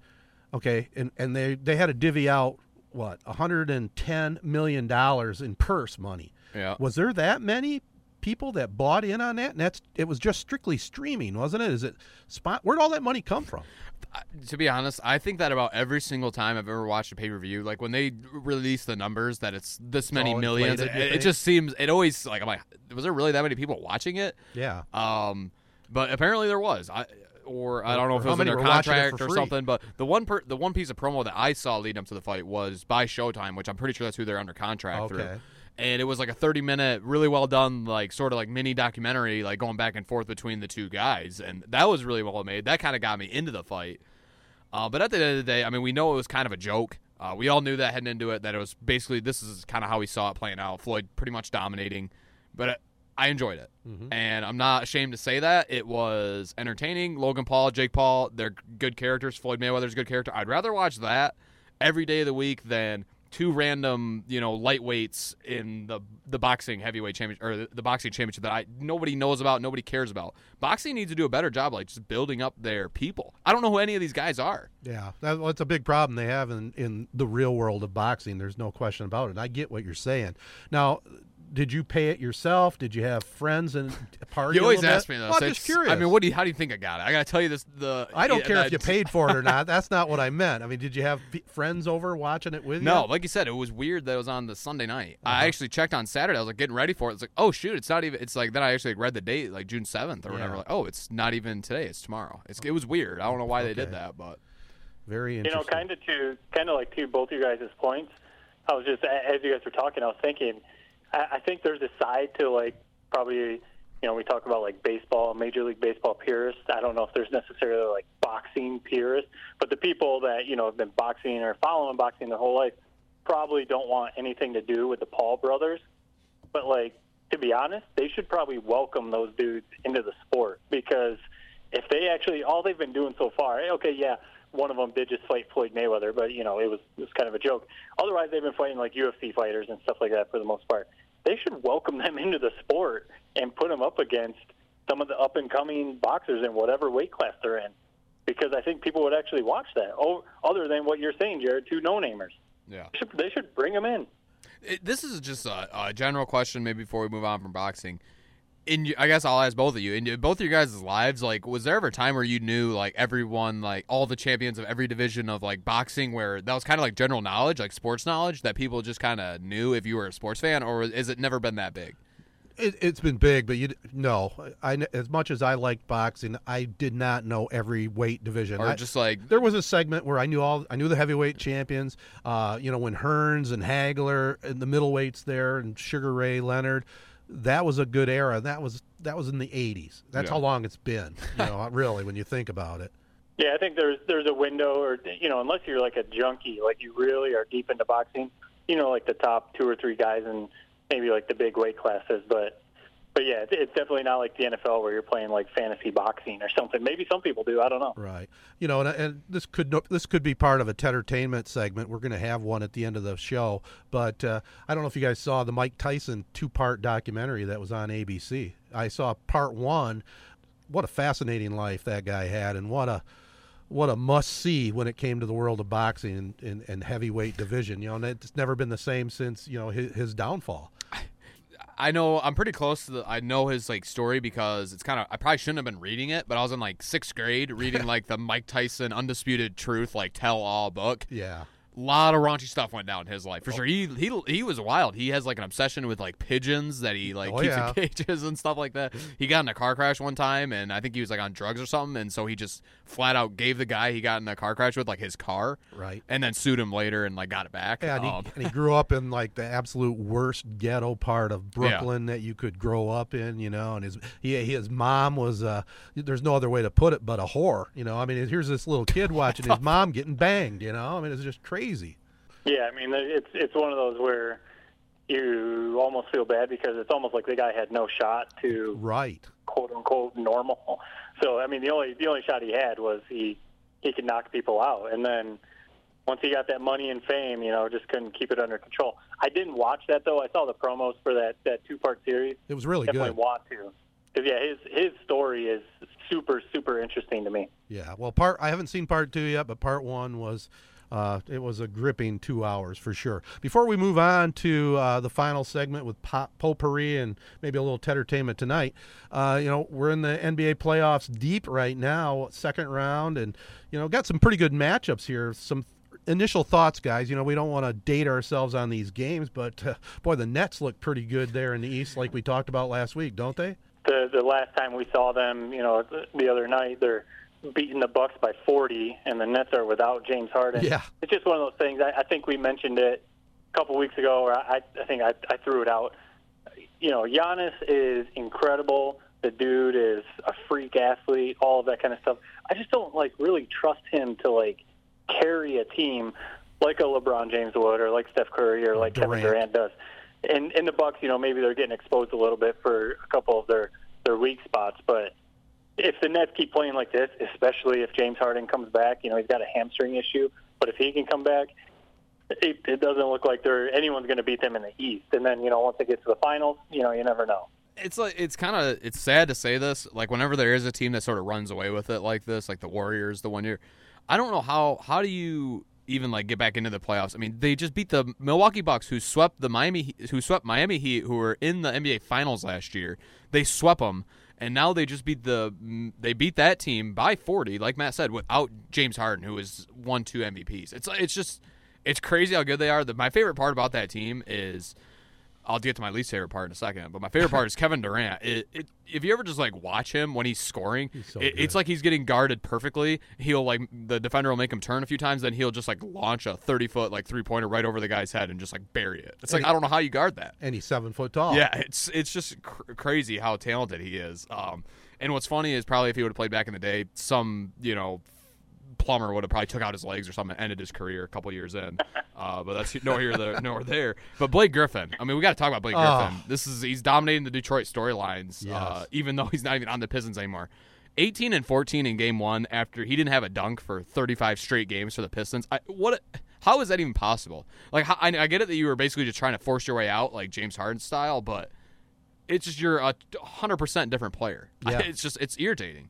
Okay, and and they they had to divvy out what? 110 million dollars in purse money. Yeah. Was there that many people that bought in on that? And that's it was just strictly streaming, wasn't it? Is it spot Where'd all that money come from? to be honest, I think that about every single time I've ever watched a pay per view, like when they release the numbers that it's this many all millions, inflated, it, it just seems it always like I'm like, was there really that many people watching it? Yeah. Um, but apparently there was. I or I don't know if it was in their it contract or something. But the one per, the one piece of promo that I saw leading up to the fight was by Showtime, which I'm pretty sure that's who they're under contract through. And it was like a 30 minute, really well done, like sort of like mini documentary, like going back and forth between the two guys, and that was really well made. That kind of got me into the fight. Uh, but at the end of the day, I mean, we know it was kind of a joke. Uh, we all knew that heading into it, that it was basically this is kind of how we saw it playing out. Floyd pretty much dominating, but I enjoyed it, and I'm not ashamed to say that it was entertaining. Logan Paul, Jake Paul, they're good characters. Floyd Mayweather's a good character. I'd rather watch that every day of the week than two random, you know, lightweights in the the boxing heavyweight championship or the, the boxing championship that I nobody knows about, nobody cares about. Boxing needs to do a better job, like just building up their people. I don't know who any of these guys are. Yeah, that, well, that's a big problem they have in, in the real world of boxing. There's no question about it. I get what you're saying. Now, did you pay it yourself? Did you have friends and party? You a always little bit? ask me though. Well, so I'm just curious. I mean, what do you? How do you think I got it? I gotta tell you this. The I don't yeah, care if you paid for it or not. That's not what I meant. I mean, did you have p- friends over watching it with you? No, like you said, it was weird that it was on the Sunday night. Uh-huh. I actually checked on Saturday. I was like getting ready for it. It's like, oh shoot, it's not even. It's like then I actually read the date, like June seventh or whatever. Like, oh, it's not even today. It's tomorrow. It's, it was weird. I don't know why they did that, but Very interesting. You know, kind of to kind of like to both you guys' points. I was just as you guys were talking, I was thinking. I, think there's a side to like probably you know we talk about like baseball, Major League Baseball purists. I don't know if there's necessarily like boxing purists, but the people that you know have been boxing or following boxing their whole life probably don't want anything to do with the Paul brothers. But like to be honest, they should probably welcome those dudes into the sport because if they actually all they've been doing so far, eh, okay, yeah, one of them did just fight Floyd Mayweather, but you know it was it was kind of a joke. Otherwise, they've been fighting like UFC fighters and stuff like that for the most part. They should welcome them into the sport and put them up against some of the up and coming boxers in whatever weight class they're in, because I think people would actually watch that. Oh, other than what you're saying, Jared, two no namers. yeah. They should, they should bring them in. It, this is just a, a general question, maybe before we move on from boxing. In I guess I'll ask both of you. In both of your guys' lives, like, was there ever a time where you knew like everyone, like all the champions of every division of like boxing, where that was kind of like general knowledge, like sports knowledge, that people just kind of knew if you were a sports fan, or is it never been that big? It, it's been big, but you no. I as much as I liked boxing, I did not know every weight division. Or I- just like there was a segment where I knew all I knew the heavyweight champions. Uh, you know when Hearns and Hagler and the middleweights there and Sugar Ray Leonard. That was a good era. That was that was in the '80s. That's Yeah. how long it's been. You know, really, when you think about it. Yeah, I think there's there's a window, or you know, unless you're like a junkie, like you really are deep into boxing, you know, like the top two or three guys in maybe like the big weight classes. But but yeah, it's, definitely not like the NFL where you're playing like fantasy boxing or something. Maybe some people do. I don't know. Right. You know, and, and this could this could be part of a entertainment segment. We're going to have one at the end of the show, but uh, I don't know if you guys saw the Mike Tyson two part documentary that was on ABC. I saw part one. What a fascinating life that guy had, and what a what a must see when it came to the world of boxing and, and, and heavyweight division. You know, and it's never been the same since you know his, his downfall. I know I'm pretty close to the. I know his like story because it's kind of. I probably shouldn't have been reading it, but I was in like sixth grade reading like the Mike Tyson Undisputed Truth like tell all book. Yeah. A lot of raunchy stuff went down in his life for sure. He he he was wild. He has like an obsession with like pigeons that he like Oh, keeps yeah. in cages and stuff like that. He got in a car crash one time, and I think he was like on drugs or something, and so he just flat out gave the guy he got in the car crash with like his car, Right. and then sued him later and like got it back. Yeah, and he, Um, and he grew up in like the absolute worst ghetto part of Brooklyn that you could grow up in, you know. And his he, his mom was uh, there's no other way to put it but a whore, you know. I mean, here's this little kid watching his mom getting banged, you know. I mean, it's just crazy. Yeah, I mean, it's it's one of those where you almost feel bad because it's almost like the guy had no shot to Right. quote unquote normal. So I mean, the only the only shot he had was he he could knock people out, and then once he got that money and fame, you know, just couldn't keep it under control. I didn't watch that though. I saw the promos for that that two part series. It was really Definitely good. want to, because yeah, his his story is super super interesting to me. Yeah. Well, part I haven't seen part two yet, but part one was. Uh, it was a gripping two hours for sure. Before we move on to uh, the final segment with pop, potpourri and maybe a little entertainment tonight, uh, you know we're in the NBA playoffs deep right now, second round, and you know got some pretty good matchups here. Some initial thoughts, guys. You know we don't want to date ourselves on these games, but uh, boy, the Nets look pretty good there in the East, like we talked about last week, don't they? the the last time we saw them, you know, the, the other night, they're beating the Bucks by 40, and the Nets are without James Harden. Yeah. it's just one of those things. I, I think we mentioned it a couple weeks ago, or I, I think I, I threw it out. You know, Giannis is incredible. The dude is a freak athlete, all of that kind of stuff. I just don't like really trust him to like carry a team like a LeBron James would, or like Steph Curry, or like Kevin Durant. Durant does. And in the Bucks, you know, maybe they're getting exposed a little bit for a couple of their their weak spots, but if the Nets keep playing like this, especially if James Harden comes back, you know, he's got a hamstring issue, but if he can come back, it, it doesn't look like they're anyone's going to beat them in the East. And then, you know, once it gets to the finals, you know, you never know. it's like it's kind of it's sad to say this like whenever there is a team that sort of runs away with it like this like the warriors the one year i don't know how how do you even like get back into the playoffs i mean they just beat the milwaukee bucks who swept the miami who swept miami heat who were in the nba finals last year they swept them and now they just beat the they beat that team by 40 like matt said without james harden who has won two mvps it's it's just it's crazy how good they are. The, my favorite part about that team is I'll get to my least favorite part in a second, but my favorite part is Kevin Durant. It, it, if you ever just like watch him when he's scoring, so it, it's like he's getting guarded perfectly. He'll like the defender will make him turn a few times, then he'll just like launch a thirty foot like three pointer right over the guy's head and just like bury it. It's like he- I don't know how you guard that. And he's seven foot tall. Yeah, it's it's just cr- crazy how talented he is. Um, and what's funny is probably if he would have played back in the day, some you know plumber would have probably took out his legs or something, and ended his career a couple years in. Uh, but that's no here, there, nor there. But Blake Griffin, I mean, we got to talk about Blake Oh. Griffin. This is he's dominating the Detroit storylines, uh, even though he's not even on the Pistons anymore. 18 and 14 in game one after he didn't have a dunk for 35 straight games for the Pistons. I, what? How is that even possible? Like, how, I, I get it that you were basically just trying to force your way out, like James Harden style, but it's just you're a hundred percent different player. Yeah. It's just it's irritating.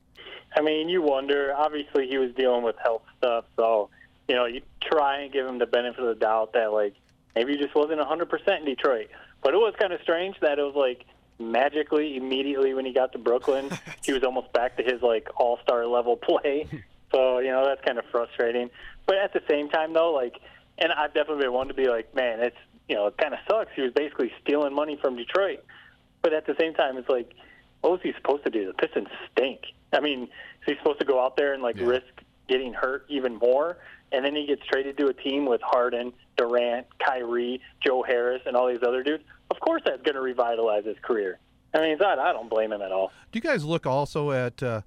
I mean, you wonder. Obviously, he was dealing with health stuff, so you know, you try and give him the benefit of the doubt that like maybe he just wasn't 100% in Detroit. But it was kind of strange that it was like magically, immediately when he got to Brooklyn, he was almost back to his like all star level play. So, you know, that's kind of frustrating. But at the same time, though, like, and I've definitely been one to be like, man, it's, you know, it kind of sucks. He was basically stealing money from Detroit. But at the same time, it's like, what was he supposed to do? The Pistons stink. I mean, is he supposed to go out there and like Yeah. risk getting hurt even more? And then he gets traded to a team with Harden, Durant, Kyrie, Joe Harris, and all these other dudes. Of course, that's going to revitalize his career. I mean, that I don't blame him at all. Do you guys look also at, uh,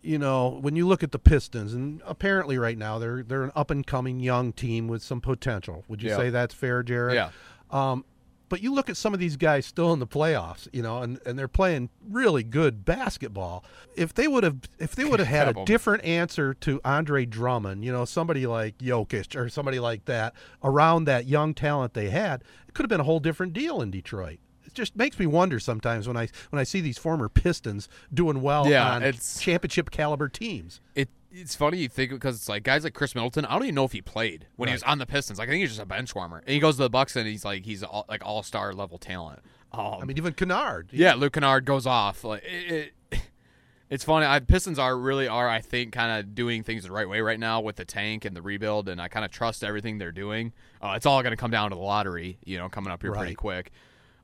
you know, when you look at the Pistons, and apparently right now they're they're an up and coming young team with some potential. Would you Yeah. say that's fair, Jared? Yeah. Um, but you look at some of these guys still in the playoffs, you know, and, and they're playing really good basketball. If they would have, if they would have had a different answer to Andre Drummond, you know, somebody like Jokic or somebody like that around that young talent they had, it could have been a whole different deal in Detroit. It just makes me wonder sometimes when I when I see these former Pistons doing well Yeah, on it's- championship caliber teams. It it's funny you think because it's like guys like Khris Middleton. I don't even know if he played when he was on the Pistons. Like I think he's just a bench warmer. And he goes to the Bucks and he's like he's all, like all star level talent. Um, I mean, even Kennard. yeah, Luke Kennard goes off. Like it, it, it's funny. I, Pistons are really are I think kind of doing things the right way right now with the tank and the rebuild, and I kind of trust everything they're doing. Uh, it's all going to come down to the lottery, you know, coming up here pretty quick.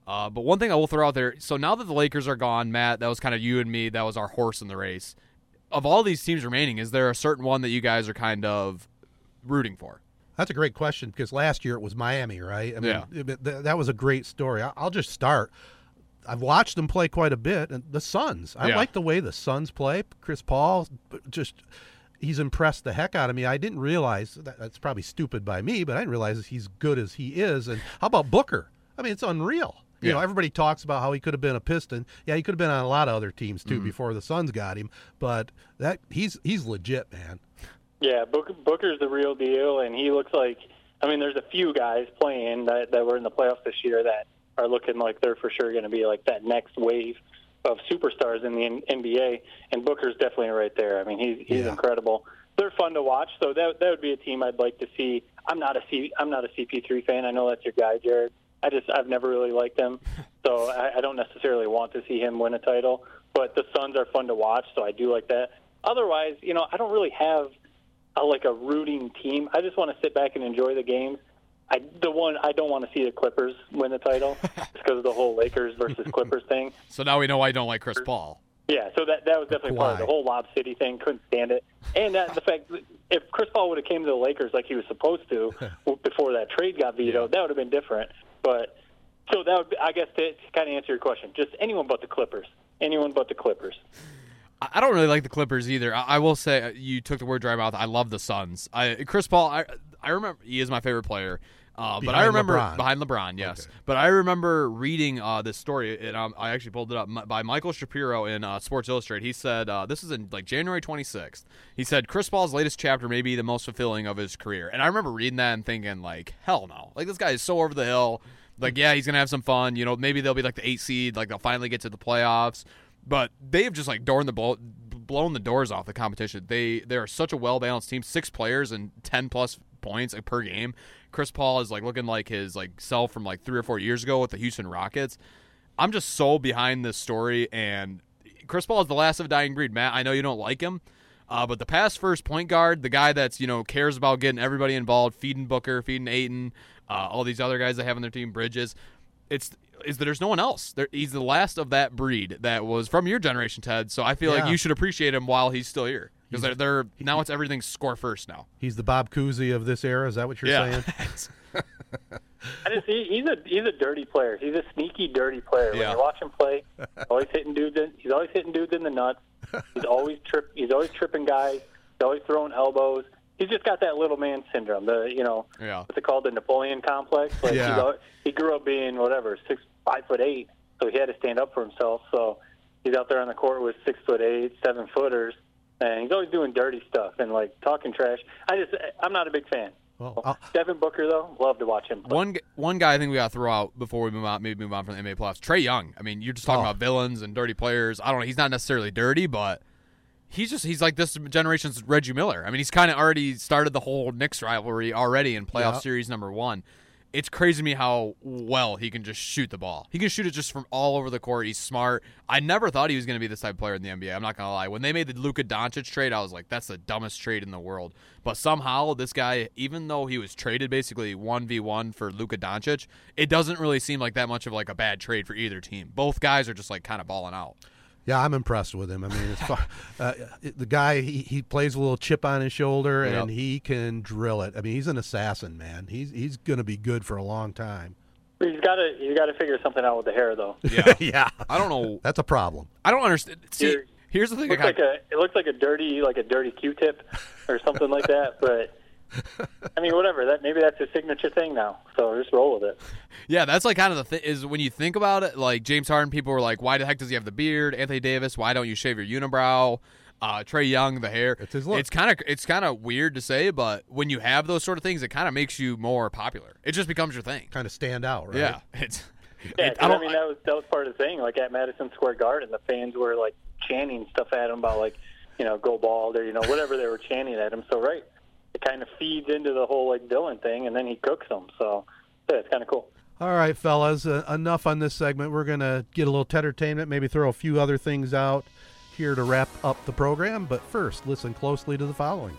Uh, but one thing I will throw out there. So now that the Lakers are gone, Matt, that was kind of you and me. That was our horse in the race. Of all these teams remaining, is there a certain one that you guys are kind of rooting for? That's a great question because last year it was Miami, right? I mean, Yeah. it- th- that was a great story. I- I'll just start. I've watched them play quite a bit, and the Suns. I Yeah. like the way the Suns play. Chris Paul, just he's impressed the heck out of me. I didn't realize that, that's probably stupid by me, but I didn't realize he's good as he is. And how about Booker? I mean, it's unreal. You Yeah. know, everybody talks about how he could have been a Piston. Yeah, he could have been on a lot of other teams too Mm-hmm. before the Suns got him. But that he's he's legit, man. Yeah, Booker's the real deal, and he looks like. I mean, there's a few guys playing that that were in the playoffs this year that are looking like they're for sure going to be like that next wave of superstars in the N- NBA, and Booker's definitely right there. I mean, he's he's Yeah. incredible. They're fun to watch, so that that would be a team I'd like to see. I'm not a C, I'm not a CP3 fan. I know that's your guy, Jared. I just I've never really liked him, so I, I don't necessarily want to see him win a title. But the Suns are fun to watch, so I do like that. Otherwise, you know, I don't really have a, like a rooting team. I just want to sit back and enjoy the games. I the one I don't want to see the Clippers win the title because of the whole Lakers versus Clippers thing. So now we know why you don't like Chris Paul. Yeah, so that that was definitely part of the whole Lob City thing. Couldn't stand it, and that, the fact that if Chris Paul would have came to the Lakers like he was supposed to before that trade got vetoed, that would have been different. But so that would be, I guess to, to kind of answer your question, just anyone but the Clippers. Anyone but the Clippers. I I don't really like the Clippers either. I, I will say uh, you took the word dry mouth. I love the Suns. I Chris Paul. I I remember he is my favorite player. Uh, but I remember LeBron. behind LeBron, yes. But I remember reading uh, this story, and um, I actually pulled it up by Michael Shapiro in uh, Sports Illustrated. He said uh, this is in like January 26th. He said Chris Paul's latest chapter may be the most fulfilling of his career, and I remember reading that and thinking like, hell no, like this guy is so over the hill. Like, yeah, he's gonna have some fun. You know, maybe they'll be like the eight seed, like they'll finally get to the playoffs. But they have just like door the blow, blown the doors off the competition. They they are such a well balanced team. Six players and ten plus points per game. Chris Paul is like looking like his like self from like three or four years ago with the Houston Rockets. I'm just so behind this story, and Chris Paul is the last of a dying breed. Matt, I know you don't like him, uh, but the past first point guard, the guy that's you know cares about getting everybody involved, feeding Booker, feeding Ayton, uh, all these other guys that have on their team, Bridges. It's is that there's no one else. There, he's the last of that breed that was from your generation, Ted. So I feel like you should appreciate him while he's still here because they're, they're now it's everything score first now. He's the Bob Cousy of this era. Is that what you're saying? I just he, he's a he's a dirty player. He's a sneaky dirty player. When Yeah. you watch him play, always hitting dudes. In, he's always hitting dudes in the nuts. He's always trip. He's always tripping guys. He's always throwing elbows. He's just got that little man syndrome. The you know Yeah. what's it called? The Napoleon complex. Like Yeah. he's he grew up being whatever six five foot eight, so he had to stand up for himself. So he's out there on the court with six foot eight, seven footers, and he's always doing dirty stuff and like talking trash. I just I'm not a big fan. Well, I'll- Devin Booker though, love to watch him. Play. One one guy I think we got to throw out before we move on, maybe move on from the NBA playoffs. Trae Young. I mean, you're just talking Oh. about villains and dirty players. I don't know. He's not necessarily dirty, but he's just he's like this generation's Reggie Miller. I mean, he's kind of already started the whole Knicks rivalry already in playoff Yeah. series number one. it's crazy to me how well he can just shoot the ball. He can shoot it just from all over the court. He's smart. I never thought he was going to be this type of player in the NBA. I'm not going to lie. When they made the Luka Doncic trade, I was like, that's the dumbest trade in the world. But somehow, this guy, even though he was traded basically 1v1 for Luka Doncic, it doesn't really seem like that much of like a bad trade for either team. Both guys are just like kind of balling out. Yeah, I'm impressed with him. I mean, it's far, uh, the guy he, he plays a little chip on his shoulder and Yep. he can drill it. I mean, he's an assassin, man. He's he's going to be good for a long time. He's got to he's got to figure something out with the hair though. Yeah. yeah, I don't know. that's a problem. I don't understand. See, You're- here's the thing. I looks kinda- like a it looks like a dirty like a dirty Q-tip or something like that. But I mean, whatever. That maybe that's his signature thing now. So just roll with it. Yeah, that's like kind of the thing is when you think about it, like James Harden, people were like, why the heck does he have the beard? Anthony Davis, why don't you shave your unibrow? Uh, Trae Young, the hair. It's his look. It's kind of it's kind of weird to say, but when you have those sort of things, it kind of makes you more popular. It just becomes your thing. Kind of stand out, right? Yeah, it's. Yeah, it- 'cause, I, mean that was that was part of the thing. Like at Madison Square Garden, the fans were like chanting stuff at him about like you know go bald or you know whatever they were chanting at him. So right, it kind of feeds into the whole like Dylan thing, and then he cooks them. So yeah, it's kind of cool. All right, fellas, uh, enough on this segment. We're to get a little entertainment, maybe throw a few other things out here to wrap up the program. But first, listen closely to the following.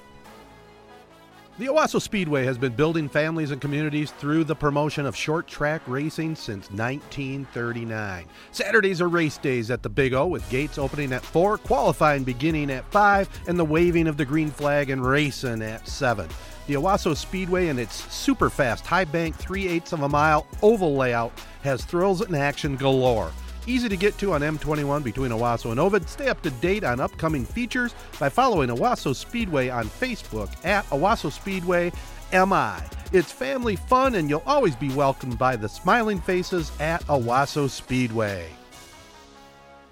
The Owosso Speedway has been building families and communities through the promotion of short track racing since 1939. Saturdays are race days at the Big O with gates opening at 4, qualifying beginning at 5, and the waving of the green flag and racing at 7. The Owosso Speedway and its super fast high bank 3 eighths of a mile oval layout has thrills and action galore. Easy to get to on M21 between Owosso and Ovid. Stay up to date on upcoming features by following Owosso Speedway on Facebook at Owosso Speedway MI. It's family fun and you'll always be welcomed by the smiling faces at Owosso Speedway.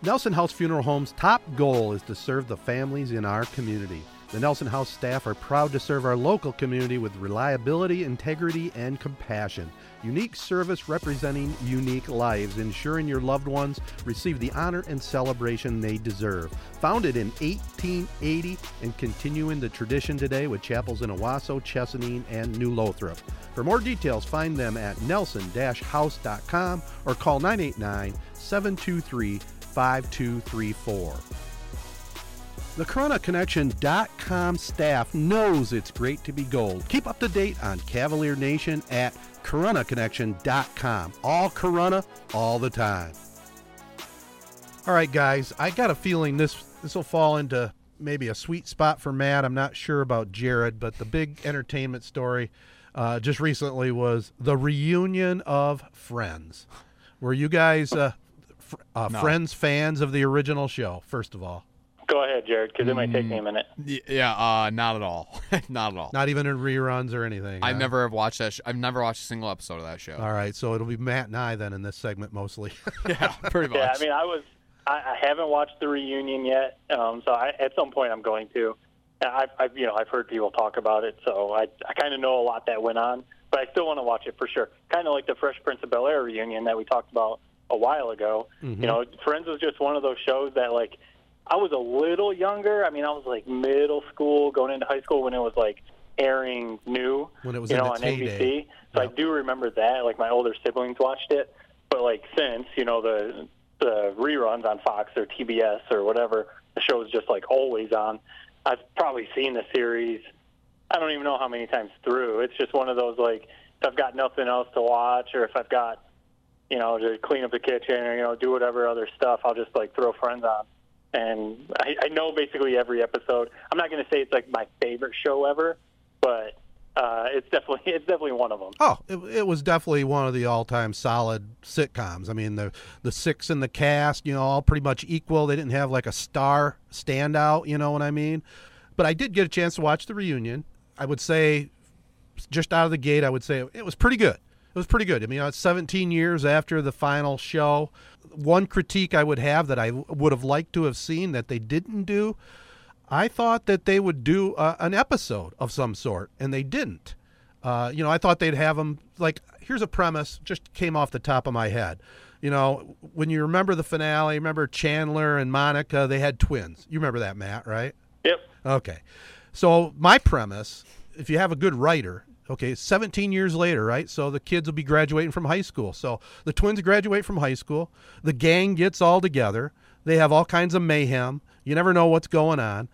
Nelson House Funeral Home's top goal is to serve the families in our community. The Nelson House staff are proud to serve our local community with reliability, integrity, and compassion. Unique service representing unique lives, ensuring your loved ones receive the honor and celebration they deserve. Founded in 1880 and continuing the tradition today with chapels in Owosso, Chesaning, and New Lothrop. For more details, find them at nelson-house.com or call 989 723 5234. The CorunnaConnection.com staff knows it's great to be gold. Keep up to date on Cavalier Nation at CorunnaConnection.com. All Corunna, all the time. All right, guys, I got a feeling this this will fall into maybe a sweet spot for Matt. I'm not sure about Jared, but the big entertainment story uh, just recently was the reunion of Friends. Were you guys uh, fr- uh, No. Friends fans of the original show? First of all, Go ahead, Jared, because it might take me a minute. Yeah, uh, not at all. not at all. not even in reruns or anything. I huh? never have watched that. Sh- I've never watched a single episode of that show. All right, so it'll be Matt and I then in this segment mostly. yeah, pretty much. Yeah, I mean, I was I, I haven't watched the reunion yet, um, so I, at some point I'm going to. I've, I've you know I've heard people talk about it, so I I kind of know a lot that went on, but I still want to watch it for sure. Kind of like the Fresh Prince of Bel Air reunion that we talked about a while ago. You know, Friends was just one of those shows that like I was a little younger. I mean, I was like middle school, going into high school when it was like airing new. When it was you know on. NBC. So I do remember that. Like my older siblings watched it, but like since you know the the reruns on Fox or TBS or whatever, the show's just like always on. I've probably seen the series. I don't even know how many times through. It's just one of those like if I've got nothing else to watch or if I've got you know to clean up the kitchen or you know do whatever other stuff, I'll just like throw Friends on. And I, I know basically every episode. I'm not going to say it's like my favorite show ever, but uh, it's definitely it's definitely one of them. Oh, it, it was definitely one of the all-time solid sitcoms. I mean, the the six in the cast, you know, all pretty much equal. They didn't have like a star standout, you know what I mean? But I did get a chance to watch the reunion. I would say, just out of the gate, I would say it was pretty good. It was pretty good. I mean, it's 17 years after the final show. One critique I would have that I would have liked to have seen that they didn't do I thought that they would do uh, an episode of some sort, and they didn't. Uh, you know, I thought they'd have them like. Here's a premise, just came off the top of my head. You know, when you remember the finale, remember Chandler and Monica, they had twins. You remember that, Matt, right? Yep. Okay. So my premise, if you have a good writer, Okay, 17 years later, right? So the kids will be graduating from high school. So the twins graduate from high school. The gang gets all together. They have all kinds of mayhem. You never know what's going on.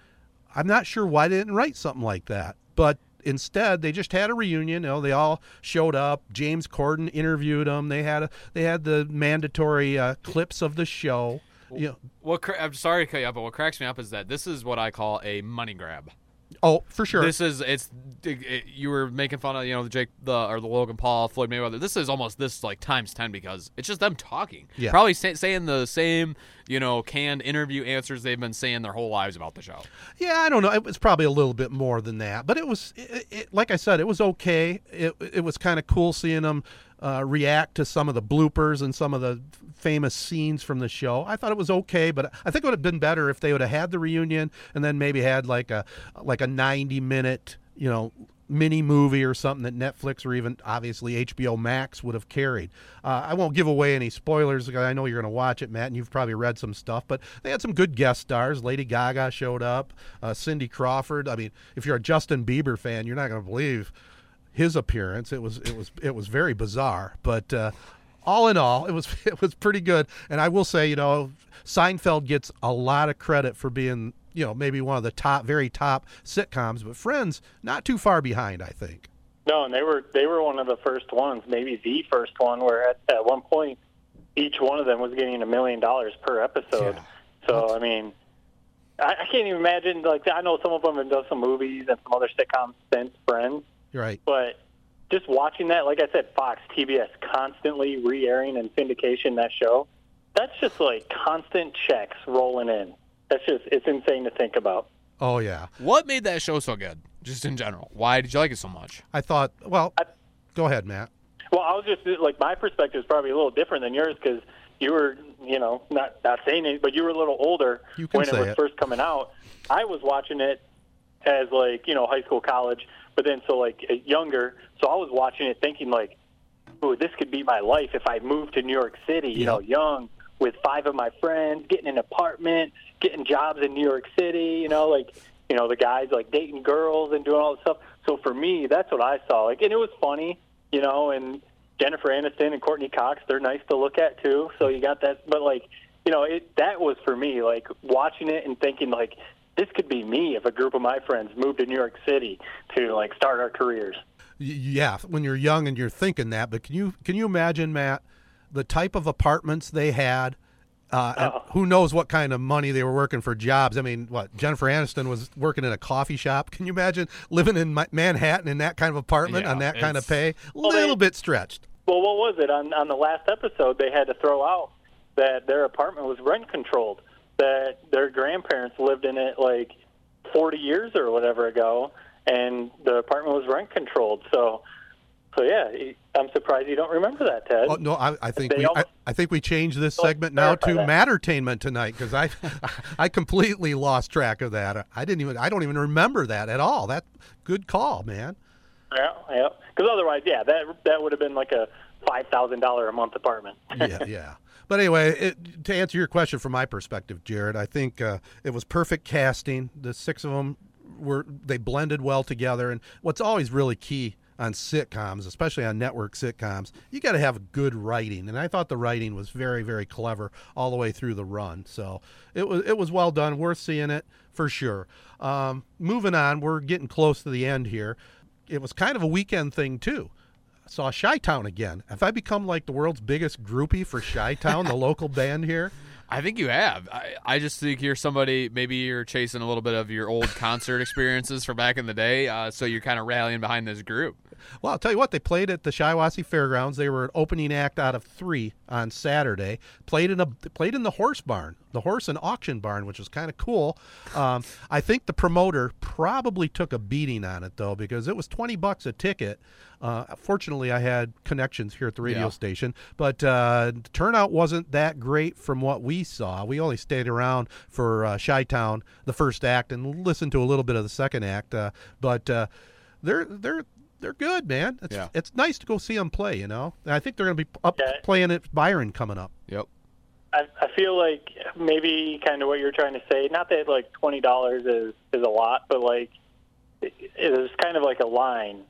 I'm not sure why they didn't write something like that, but instead they just had a reunion. You know, they all showed up. James Corden interviewed them. They had a, they had the mandatory uh, clips of the show. Know, What I'm sorry to cut you up, but what cracks me up is that this is what I call a money grab. Oh, for sure. This is it's it, you were making fun of you know the Jake the or the Logan Paul Floyd Mayweather. This is almost this like times ten because it's just them talking. Yeah. Probably say, saying the same you know canned interview answers they've been saying their whole lives about the show. Yeah, I don't know. It was probably a little bit more than that, but it was, it, it, like I said, it was okay. It it was kind of cool seeing them uh, react to some of the bloopers and some of the famous scenes from the show. I thought it was okay, but I think it would have been better if they would have had the reunion and then maybe had like a like a ninety minute, you know. Mini movie or something that Netflix or even obviously HBO Max would have carried. Uh, I won't give away any spoilers because I know you're going to watch it, Matt, and you've probably read some stuff. But they had some good guest stars. Lady Gaga showed up, uh, Cindy Crawford. I mean, if you're a Justin Bieber fan, you're not going to believe his appearance. It was it was it was very bizarre, but uh, all in all, it was it was pretty good. And I will say, you know, Seinfeld gets a lot of credit for being you know maybe one of the top, very top sitcoms, but Friends not too far behind, I think. No, and they were they were one of the first ones, maybe the first one, where at, at one point each one of them was getting a million dollars per episode. Yeah. So I mean, I, I can't even imagine. Like I know some of them have done some movies and some other sitcoms since Friends, right. but just watching that, like I said, Fox, TBS constantly re-airing and syndication that show. That's just like constant checks rolling in. That's just it's insane to think about. Oh yeah, What made that show so good? Just in general, why did you like it so much? I thought. Well, I- go ahead, Matt. Well, I was just like my perspective is probably a little different than yours because you were, you know, not not saying it, but you were a little older when it was it. first coming out. I was watching it as like you know high school, college, but then so like uh, younger. So I was watching it thinking like, "Ooh, this could be my life if I moved to New York City." You know, young with five of my friends, getting an apartment, getting jobs in New York City. You know, like you know the guys like dating girls and doing all this stuff. So for me, that's what I saw. Like, and it was funny, you know, and Jennifer Aniston and Courteney Cox, they're nice to look at too. So you got that, but like, you know, it that was for me like watching it and thinking like this could be me if a group of my friends moved to New York City to like start our careers. Yeah, when you're young and you're thinking that, but can you can you imagine, Matt, the type of apartments they had? Uh, and Oh. who knows what kind of money they were working for jobs? I mean, what Jennifer Aniston was working in a coffee shop. Can you imagine living in Ma- Manhattan in that kind of apartment Yeah, on that kind of pay? A little they- bit stretched. Well, what was it on on the last episode? They had to throw out that their apartment was rent controlled. That their grandparents lived in it like 40 years or whatever ago, and the apartment was rent controlled. So, so yeah, I'm surprised you don't remember that, Ted. Oh, no, I, I think They we I, almost- I think we changed this segment now to clarify Mattertainment tonight because I I completely lost track of that. I didn't even I don't even remember that at all. That good call, man. Yeah, yeah. Because otherwise, yeah, that that would have been like a five thousand dollar a month apartment. yeah, yeah. But anyway, it, to answer your question from my perspective, Jared, I think uh, it was perfect casting. The six of them were they blended well together, and what's always really key on sitcoms, especially on network sitcoms, you got to have good writing, and I thought the writing was very, very clever all the way through the run. So it was it was well done, worth seeing it for sure. Um, moving on, we're getting close to the end here. It was kind of a weekend thing too saw Chi Town again. Have I become like the world's biggest groupie for Chi Town, the local band here? I think you have. I, I just think you're somebody. Maybe you're chasing a little bit of your old concert experiences from back in the day, uh, so you're kind of rallying behind this group. Well, I'll tell you what, they played at the Shiawassee Fairgrounds. They were an opening act out of three on Saturday. Played in a played in the horse barn, the horse and auction barn, which was kind of cool. Um, I think the promoter probably took a beating on it though, because it was twenty bucks a ticket. Uh, fortunately, I had connections here at the radio Yeah. station, but uh, the turnout wasn't that great from what we saw. We only stayed around for uh, Chi Town, the first act, and listened to a little bit of the second act. Uh, but uh, they're they're they're good, man. It's Yeah. it's nice to go see them play. You know, and I think they're going to be up Yeah. playing at Byron coming up. Yep. I, I feel like maybe kind of what you're trying to say. Not that like twenty dollars is is a lot, but like it, it is kind of like a line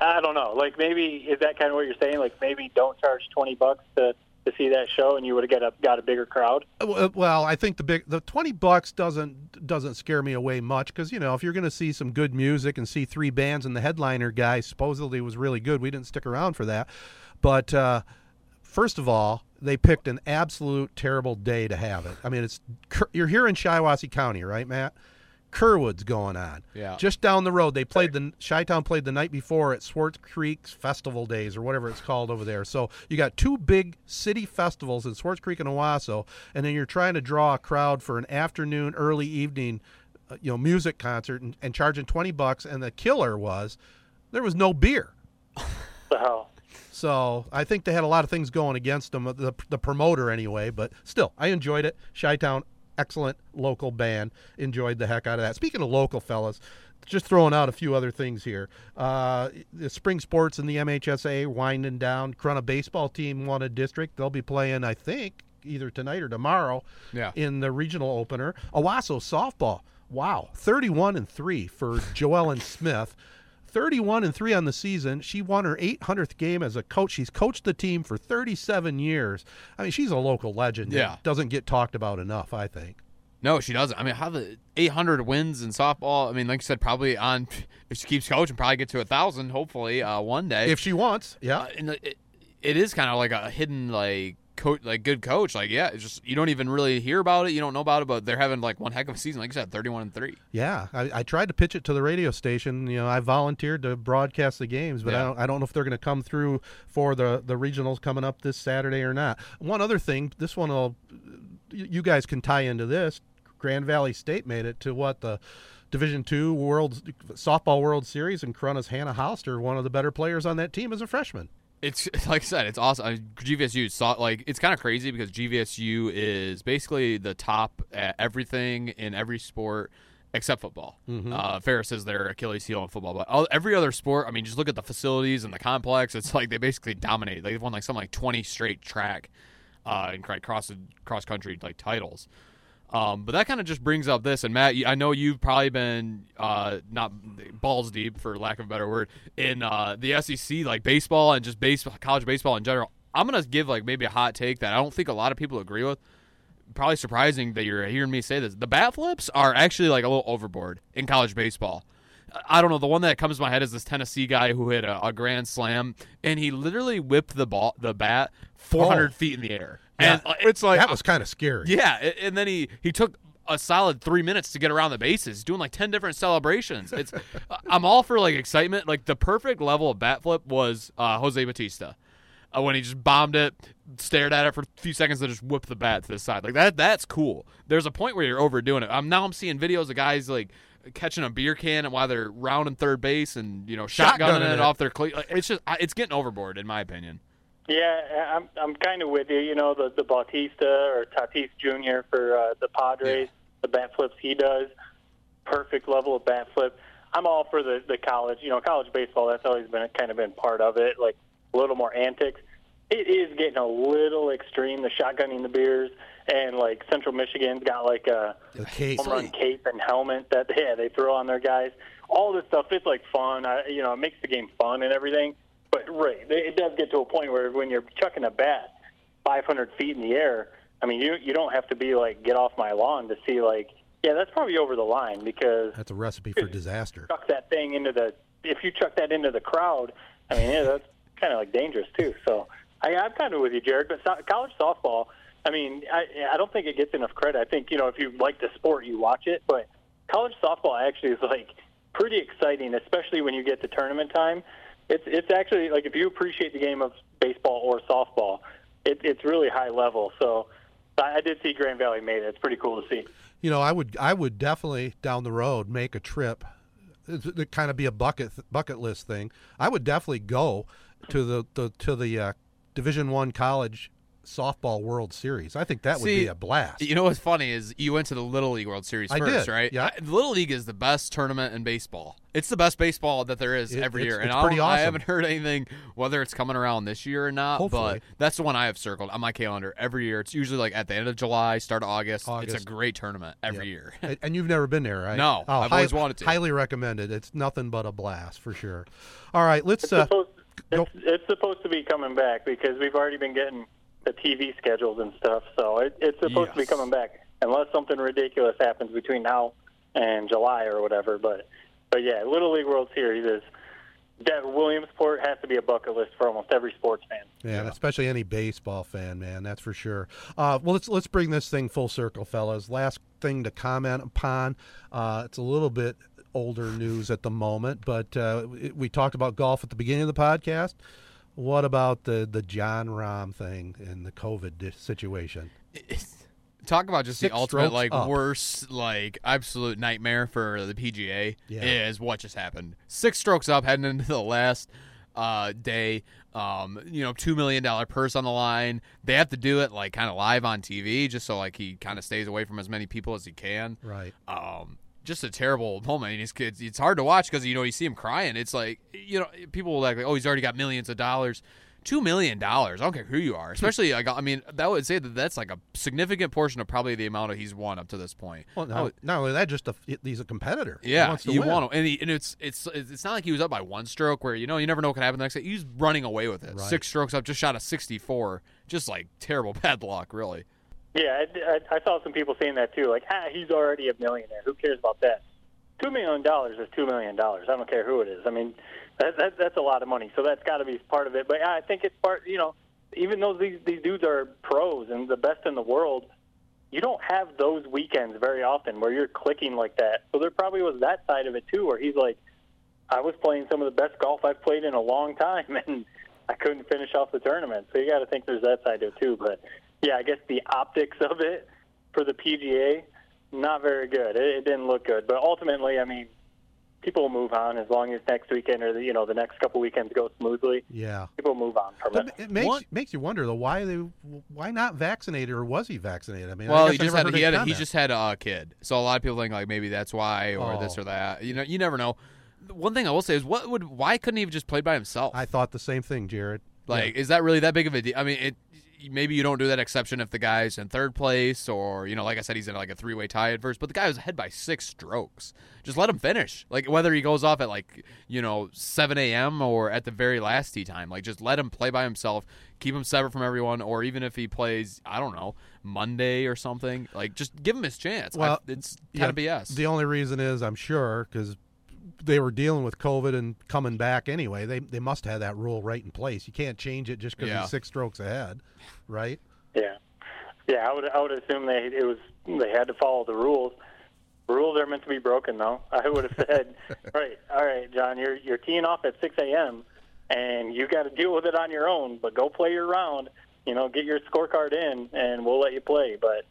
I don't know. Like maybe is that kind of what you're saying? Like maybe don't charge twenty bucks to to see that show, and you would have got a got a bigger crowd. Uh, Well, I think the big the twenty bucks doesn't doesn't scare me away much because you know if you're going to see some good music and see three bands and the headliner guy supposedly was really good, we didn't stick around for that. But uh, first of all, they picked an absolute terrible day to have it. I mean, it's you're here in Shiawassee County, right, Matt? Curwood's going on. Yeah. Just down the road, they played the Chi-Town played the night before at Swartz Creek's Festival Days or whatever it's called over there. So you got two big city festivals in Swartz Creek and Owosso, and then you're trying to draw a crowd for an afternoon, early evening, uh, you know, music concert and, and charging twenty bucks. And the killer was there was no beer. The hell. So I think they had a lot of things going against them, the, the promoter anyway. But still, I enjoyed it. Chi-Town, excellent local band. Enjoyed the heck out of that. Speaking of local fellas, just throwing out a few other things here. Uh, the spring sports and the MHSA winding down. Corunna baseball team won a district. They'll be playing, I think, either tonight or tomorrow Yeah. in the regional opener. Owosso softball. Wow, 31 and 3 for Joellen Smith. 31 and 3 on the season. She won her 800th game as a coach. She's coached the team for 37 years. I mean, she's a local legend. Yeah. Doesn't get talked about enough, I think. No, she doesn't. I mean, how the 800 wins in softball? I mean, like you said, probably on if she keeps coaching, probably get to a thousand. Hopefully, uh, one day. If she wants, yeah. Uh, and it, it is kind of like a hidden like coach, like good coach. Like yeah, it's just you don't even really hear about it. You don't know about it, but they're having like one heck of a season. Like you said, 31 and three. Yeah, I, I tried to pitch it to the radio station. You know, I volunteered to broadcast the games, but I don't. I don't know if they're going to come through for the the regionals coming up this Saturday or not. One other thing, this one will, you guys can tie into this. Grand Valley State made it to what the Division Two World Softball World Series, and Corunna's Hannah Holster, one of the better players on that team, as a freshman. It's like I said, it's awesome. I mean, GVSU saw like it's kind of crazy because GVSU is basically the top at everything in every sport except football. Uh, Ferris is their Achilles heel in football, but all, every other sport. I mean, just look at the facilities and the complex. It's like they basically dominate. They've won like something like twenty straight track uh, and cross cross country like titles. Um, but that kind of just brings up this, and Matt, I know you've probably been uh, not balls deep, for lack of a better word, in uh, the SEC, like baseball and just baseball, college baseball in general. I'm gonna give like maybe a hot take that I don't think a lot of people agree with. Probably surprising that you're hearing me say this. The bat flips are actually like a little overboard in college baseball. I don't know. The one that comes to my head is this Tennessee guy who hit a, a grand slam, and he literally whipped the ball, the bat, 400 Oh. feet in the air. Yeah. And uh, it's like that was kind of scary. yeah, and then he he took a solid three minutes to get around the bases, doing like ten different celebrations. It's I'm all for like excitement. Like the perfect level of bat flip was uh, Jose Bautista. Uh, when he just bombed it, stared at it for a few seconds, and just whipped the bat to the side. Like that, that's cool. There's a point where you're overdoing it. I'm now I'm seeing videos of guys like catching a beer can and while they're rounding third base and you know shotgunning, Shotgunning it, it. off their cleat. Like, it's just it's getting overboard in my opinion. Yeah, I'm I'm kind of with you. You know, the the Bautista or Tatis Jr. for uh, the Padres, the bat flips he does, perfect level of bat flip. I'm all for the the college. You know, college baseball. That's always been kind of been part of it. Like a little more antics. It is getting a little extreme. The shotgunning the beers and like Central Michigan's got like a home run cape and helmet that yeah they throw on their guys. All this stuff, it's like fun. I, you know, it makes the game fun and everything. But right, it does get to a point where when you're chucking a bat 500 feet in the air, I mean, you you don't have to be like get off my lawn to see like yeah that's probably over the line because That's a recipe for disaster. chuck that thing into the if you chuck that into the crowd, I mean yeah that's kind of like dangerous too. So I, I'm kind of with you, Jared. But so, college softball, I mean, I I don't think it gets enough credit. I think you know if you like the sport, you watch it, but college softball actually is like pretty exciting, especially when you get to tournament time. It's it's actually like if you appreciate the game of baseball or softball, it, it's really high level. So I did see Grand Valley made it. It's pretty cool to see. You know, I would I would definitely down the road make a trip. It kind of be a bucket bucket list thing. I would definitely go to the, the to the uh, Division One college softball World Series. I think that would be a blast. You know what's funny is you went to the Little League World Series I first, did, right? yeah. I- the Little League is the best tournament in baseball. It's the best baseball that there is It- every it's- year, and it's I, don't- I haven't heard anything whether it's coming around this year or not. Hopefully. But that's the one I have circled on my calendar every year. It's usually like at the end of July, start of August. It's a great tournament every Yeah. year. And- and you've never been there, right? No, oh, I've always wanted to. Highly recommended. It's nothing but a blast for sure. All right, let's. Uh, supposed, it's, it's supposed to be coming back because we've already been getting the TV schedules and stuff. So it, it's supposed to be coming back unless something ridiculous happens between now and July or whatever. But but yeah, Little League World Series is that Williamsport has to be a bucket list for almost every sports fan. Yeah, and especially any baseball fan, man. That's for sure. Uh, well, let's let's bring this thing full circle, fellas. Last thing to comment upon. Uh, it's a little bit older news at the moment, but uh, it- we talked about golf at the beginning of the podcast. What about the the Jon Rahm thing and the COVID di- situation? Talk about just Six the ultimate like up. worst like absolute nightmare for the PGA Yeah. is what just happened. Six strokes up heading into the last uh, day. Um, you know, two million dollar purse on the line. They have to do it like kind of live on TV, just so like he kind of stays away from as many people as he can. Right. Um, just a terrible moment. And It's, it's, it's hard to watch because you know you see him crying. It's like you know people will like, oh, he's already got millions of dollars. Two million dollars. I don't care who you are, especially like I mean, that would say that that's like a significant portion of probably the amount of he's won up to this point. Well, not, would- not only that, just a, he's a competitor. Yeah, to you win. want to, and, he, and it's it's it's not like he was up by one stroke where you know you never know what could happen the next day. He's running away with it. Right. Six strokes up, just shot a sixty-four. Just like terrible bad luck, really. Yeah, I, I, I saw some people saying that too. Like, ah, he's already a millionaire. Who cares about that? Two million dollars is two million dollars. I don't care who it is. I mean, that, that that's a lot of money. So that's got to be part of it. But I think it's part. You know, even though these these dudes are pros and the best in the world, you don't have those weekends very often where you're clicking like that. So there probably was that side of it too, where he's like, I was playing some of the best golf I've played in a long time, and I couldn't finish off the tournament. So you got to think there's that side to it too. But yeah, I guess the optics of it for the PGA, not very good. It, it didn't look good. But ultimately, I mean, people will move on as long as next weekend or the, you know the next couple weekends go smoothly. Yeah. People move on from But it. it makes What? makes you wonder though why they why not vaccinated or was he vaccinated? I mean, Well, guess he just had he had a, he just had a kid, so a lot of people think like maybe that's why or this Oh. or that. You know, you never know. One thing I will say is, what would why couldn't he have just played by himself? I thought the same thing, Jared. Like, is that really that big of a deal? I mean, it maybe you don't do that exception if the guy's in third place or you know, like I said, he's in like a three way tie at first. But the guy was ahead by six strokes. Just let him finish. Like whether he goes off at like you know seven a.m. or at the very last tee time, like just let him play by himself. Keep him separate from everyone, or even if he plays, I don't know, Monday or something. Like just give him his chance. Well, I, it's kind of BS. The only reason is I'm sure because they were dealing with COVID and coming back anyway. They they must have that rule right in place. You can't change it just because Yeah. he's six strokes ahead, right? Yeah, yeah. I would I would assume they it was they had to follow the rules. Rules are meant to be broken, though. I would have said, right, all right, Jon, you're you're teeing off at 6 a.m. and you got to deal with it on your own. But go play your round. You know, get your scorecard in, and we'll let you play. But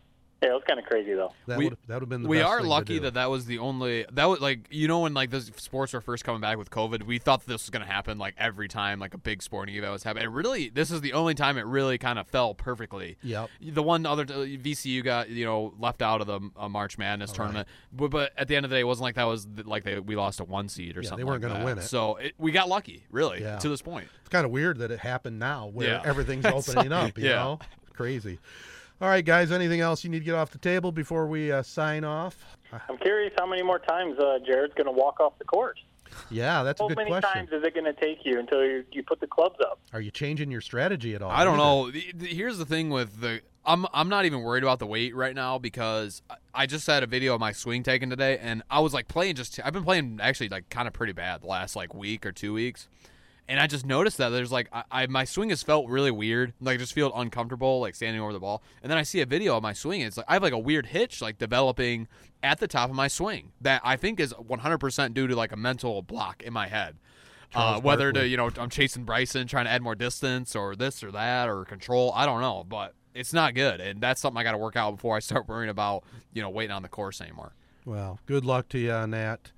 yeah, it was kind of crazy, though. That We- would that would have been the we best are thing to lucky do. that that was the only that was like you know when like those sports were first coming back with COVID, we thought this was going to happen like every time like a big sporting event was happening. It really, this is the only time it really kind of fell perfectly. Yep. The one other VCU got you know left out of the uh, March Madness tournament, but, but at the end of the day, it wasn't like that was the, like they, we lost a one seed or Yeah, they weren't going gonna win it. So it, we got lucky, really, Yeah. to this point. It's kind of weird that it happened now, where Yeah. everything's opening like- up. You yeah. know, crazy. All right, guys. Anything else you need to get off the table before we uh, sign off? I'm curious how many more times uh, Jared's going to walk off the course. yeah, that's a good question. How many times is it going to take you until you, you put the clubs up? Are you changing your strategy at all? I don't either? know. The- the- Here's the thing with the I'm I'm not even worried about the weight right now because I- I just had a video of my swing taken today and I was like playing just I've been playing actually like kind of pretty bad the last like week or two weeks. And I just noticed that there's like I, I my swing has felt really weird, like I just feel uncomfortable, like standing over the ball. And then I see a video of my swing. And it's like I have like a weird hitch, like developing at the top of my swing that I think is 100% due to like a mental block in my head. Uh, whether to you know I'm chasing Bryson, trying to add more distance, or this or that, or control. I don't know, but it's not good, and that's something I got to work out before I start worrying about you know waiting on the course anymore. Well, good luck to you on that.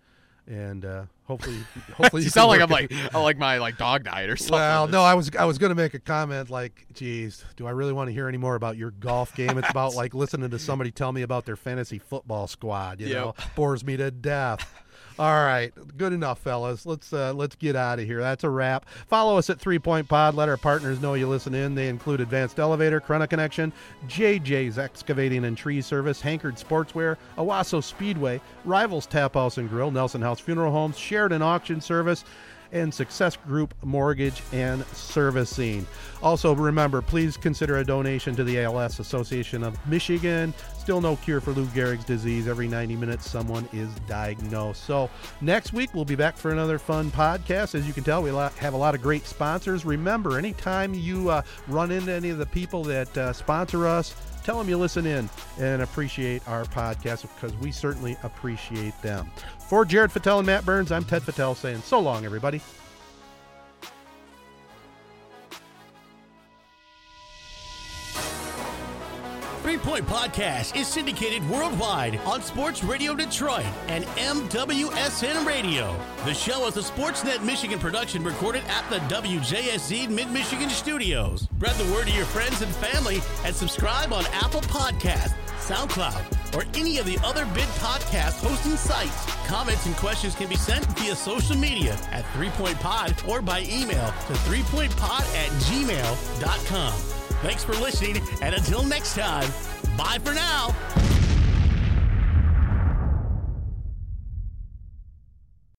And uh, hopefully, hopefully you sound like I'm like I like my like dog died or something. Well, no, I was I was going to make a comment like, "Geez, do I really want to hear any more about your golf game?" It's about like listening to somebody tell me about their fantasy football squad. You Yep. know, bores me to death. All right, good enough, fellas. Let's uh, let's get out of here. That's a wrap. Follow us at Three Point Pod. Let our partners know you listen in. They include Advanced Elevator, Corunna Connection, JJ's Excavating and Tree Service, Hankard Sportswear, Owosso Speedway, Rivals Tap House and Grill, Nelson House Funeral Homes, Sheridan Auction Service, and Success Group Mortgage and Servicing. Also, remember, please consider a donation to the ALS Association of Michigan. Still no cure for Lou Gehrig's disease. Every 90 minutes, someone is diagnosed. So, next week, we'll be back for another fun podcast. As you can tell, we have a lot of great sponsors. Remember, anytime you uh, run into any of the people that uh, sponsor us, tell them you listen in and appreciate our podcast because we certainly appreciate them. For Jared Fattel and Matt Burns, I'm Ted Fattel saying so long, everybody. Three Point Podcast is syndicated worldwide on Sports Radio Detroit and MWSN Radio. The show is a Sportsnet Michigan production recorded at the WJSZ Mid Michigan studios. Spread the word to your friends and family and subscribe on Apple Podcasts, SoundCloud, or any of the other big podcast hosting sites. Comments and questions can be sent via social media at Three Point Pod or by email to threepointpod at gmail.com. Thanks for listening, and until next time, bye for now.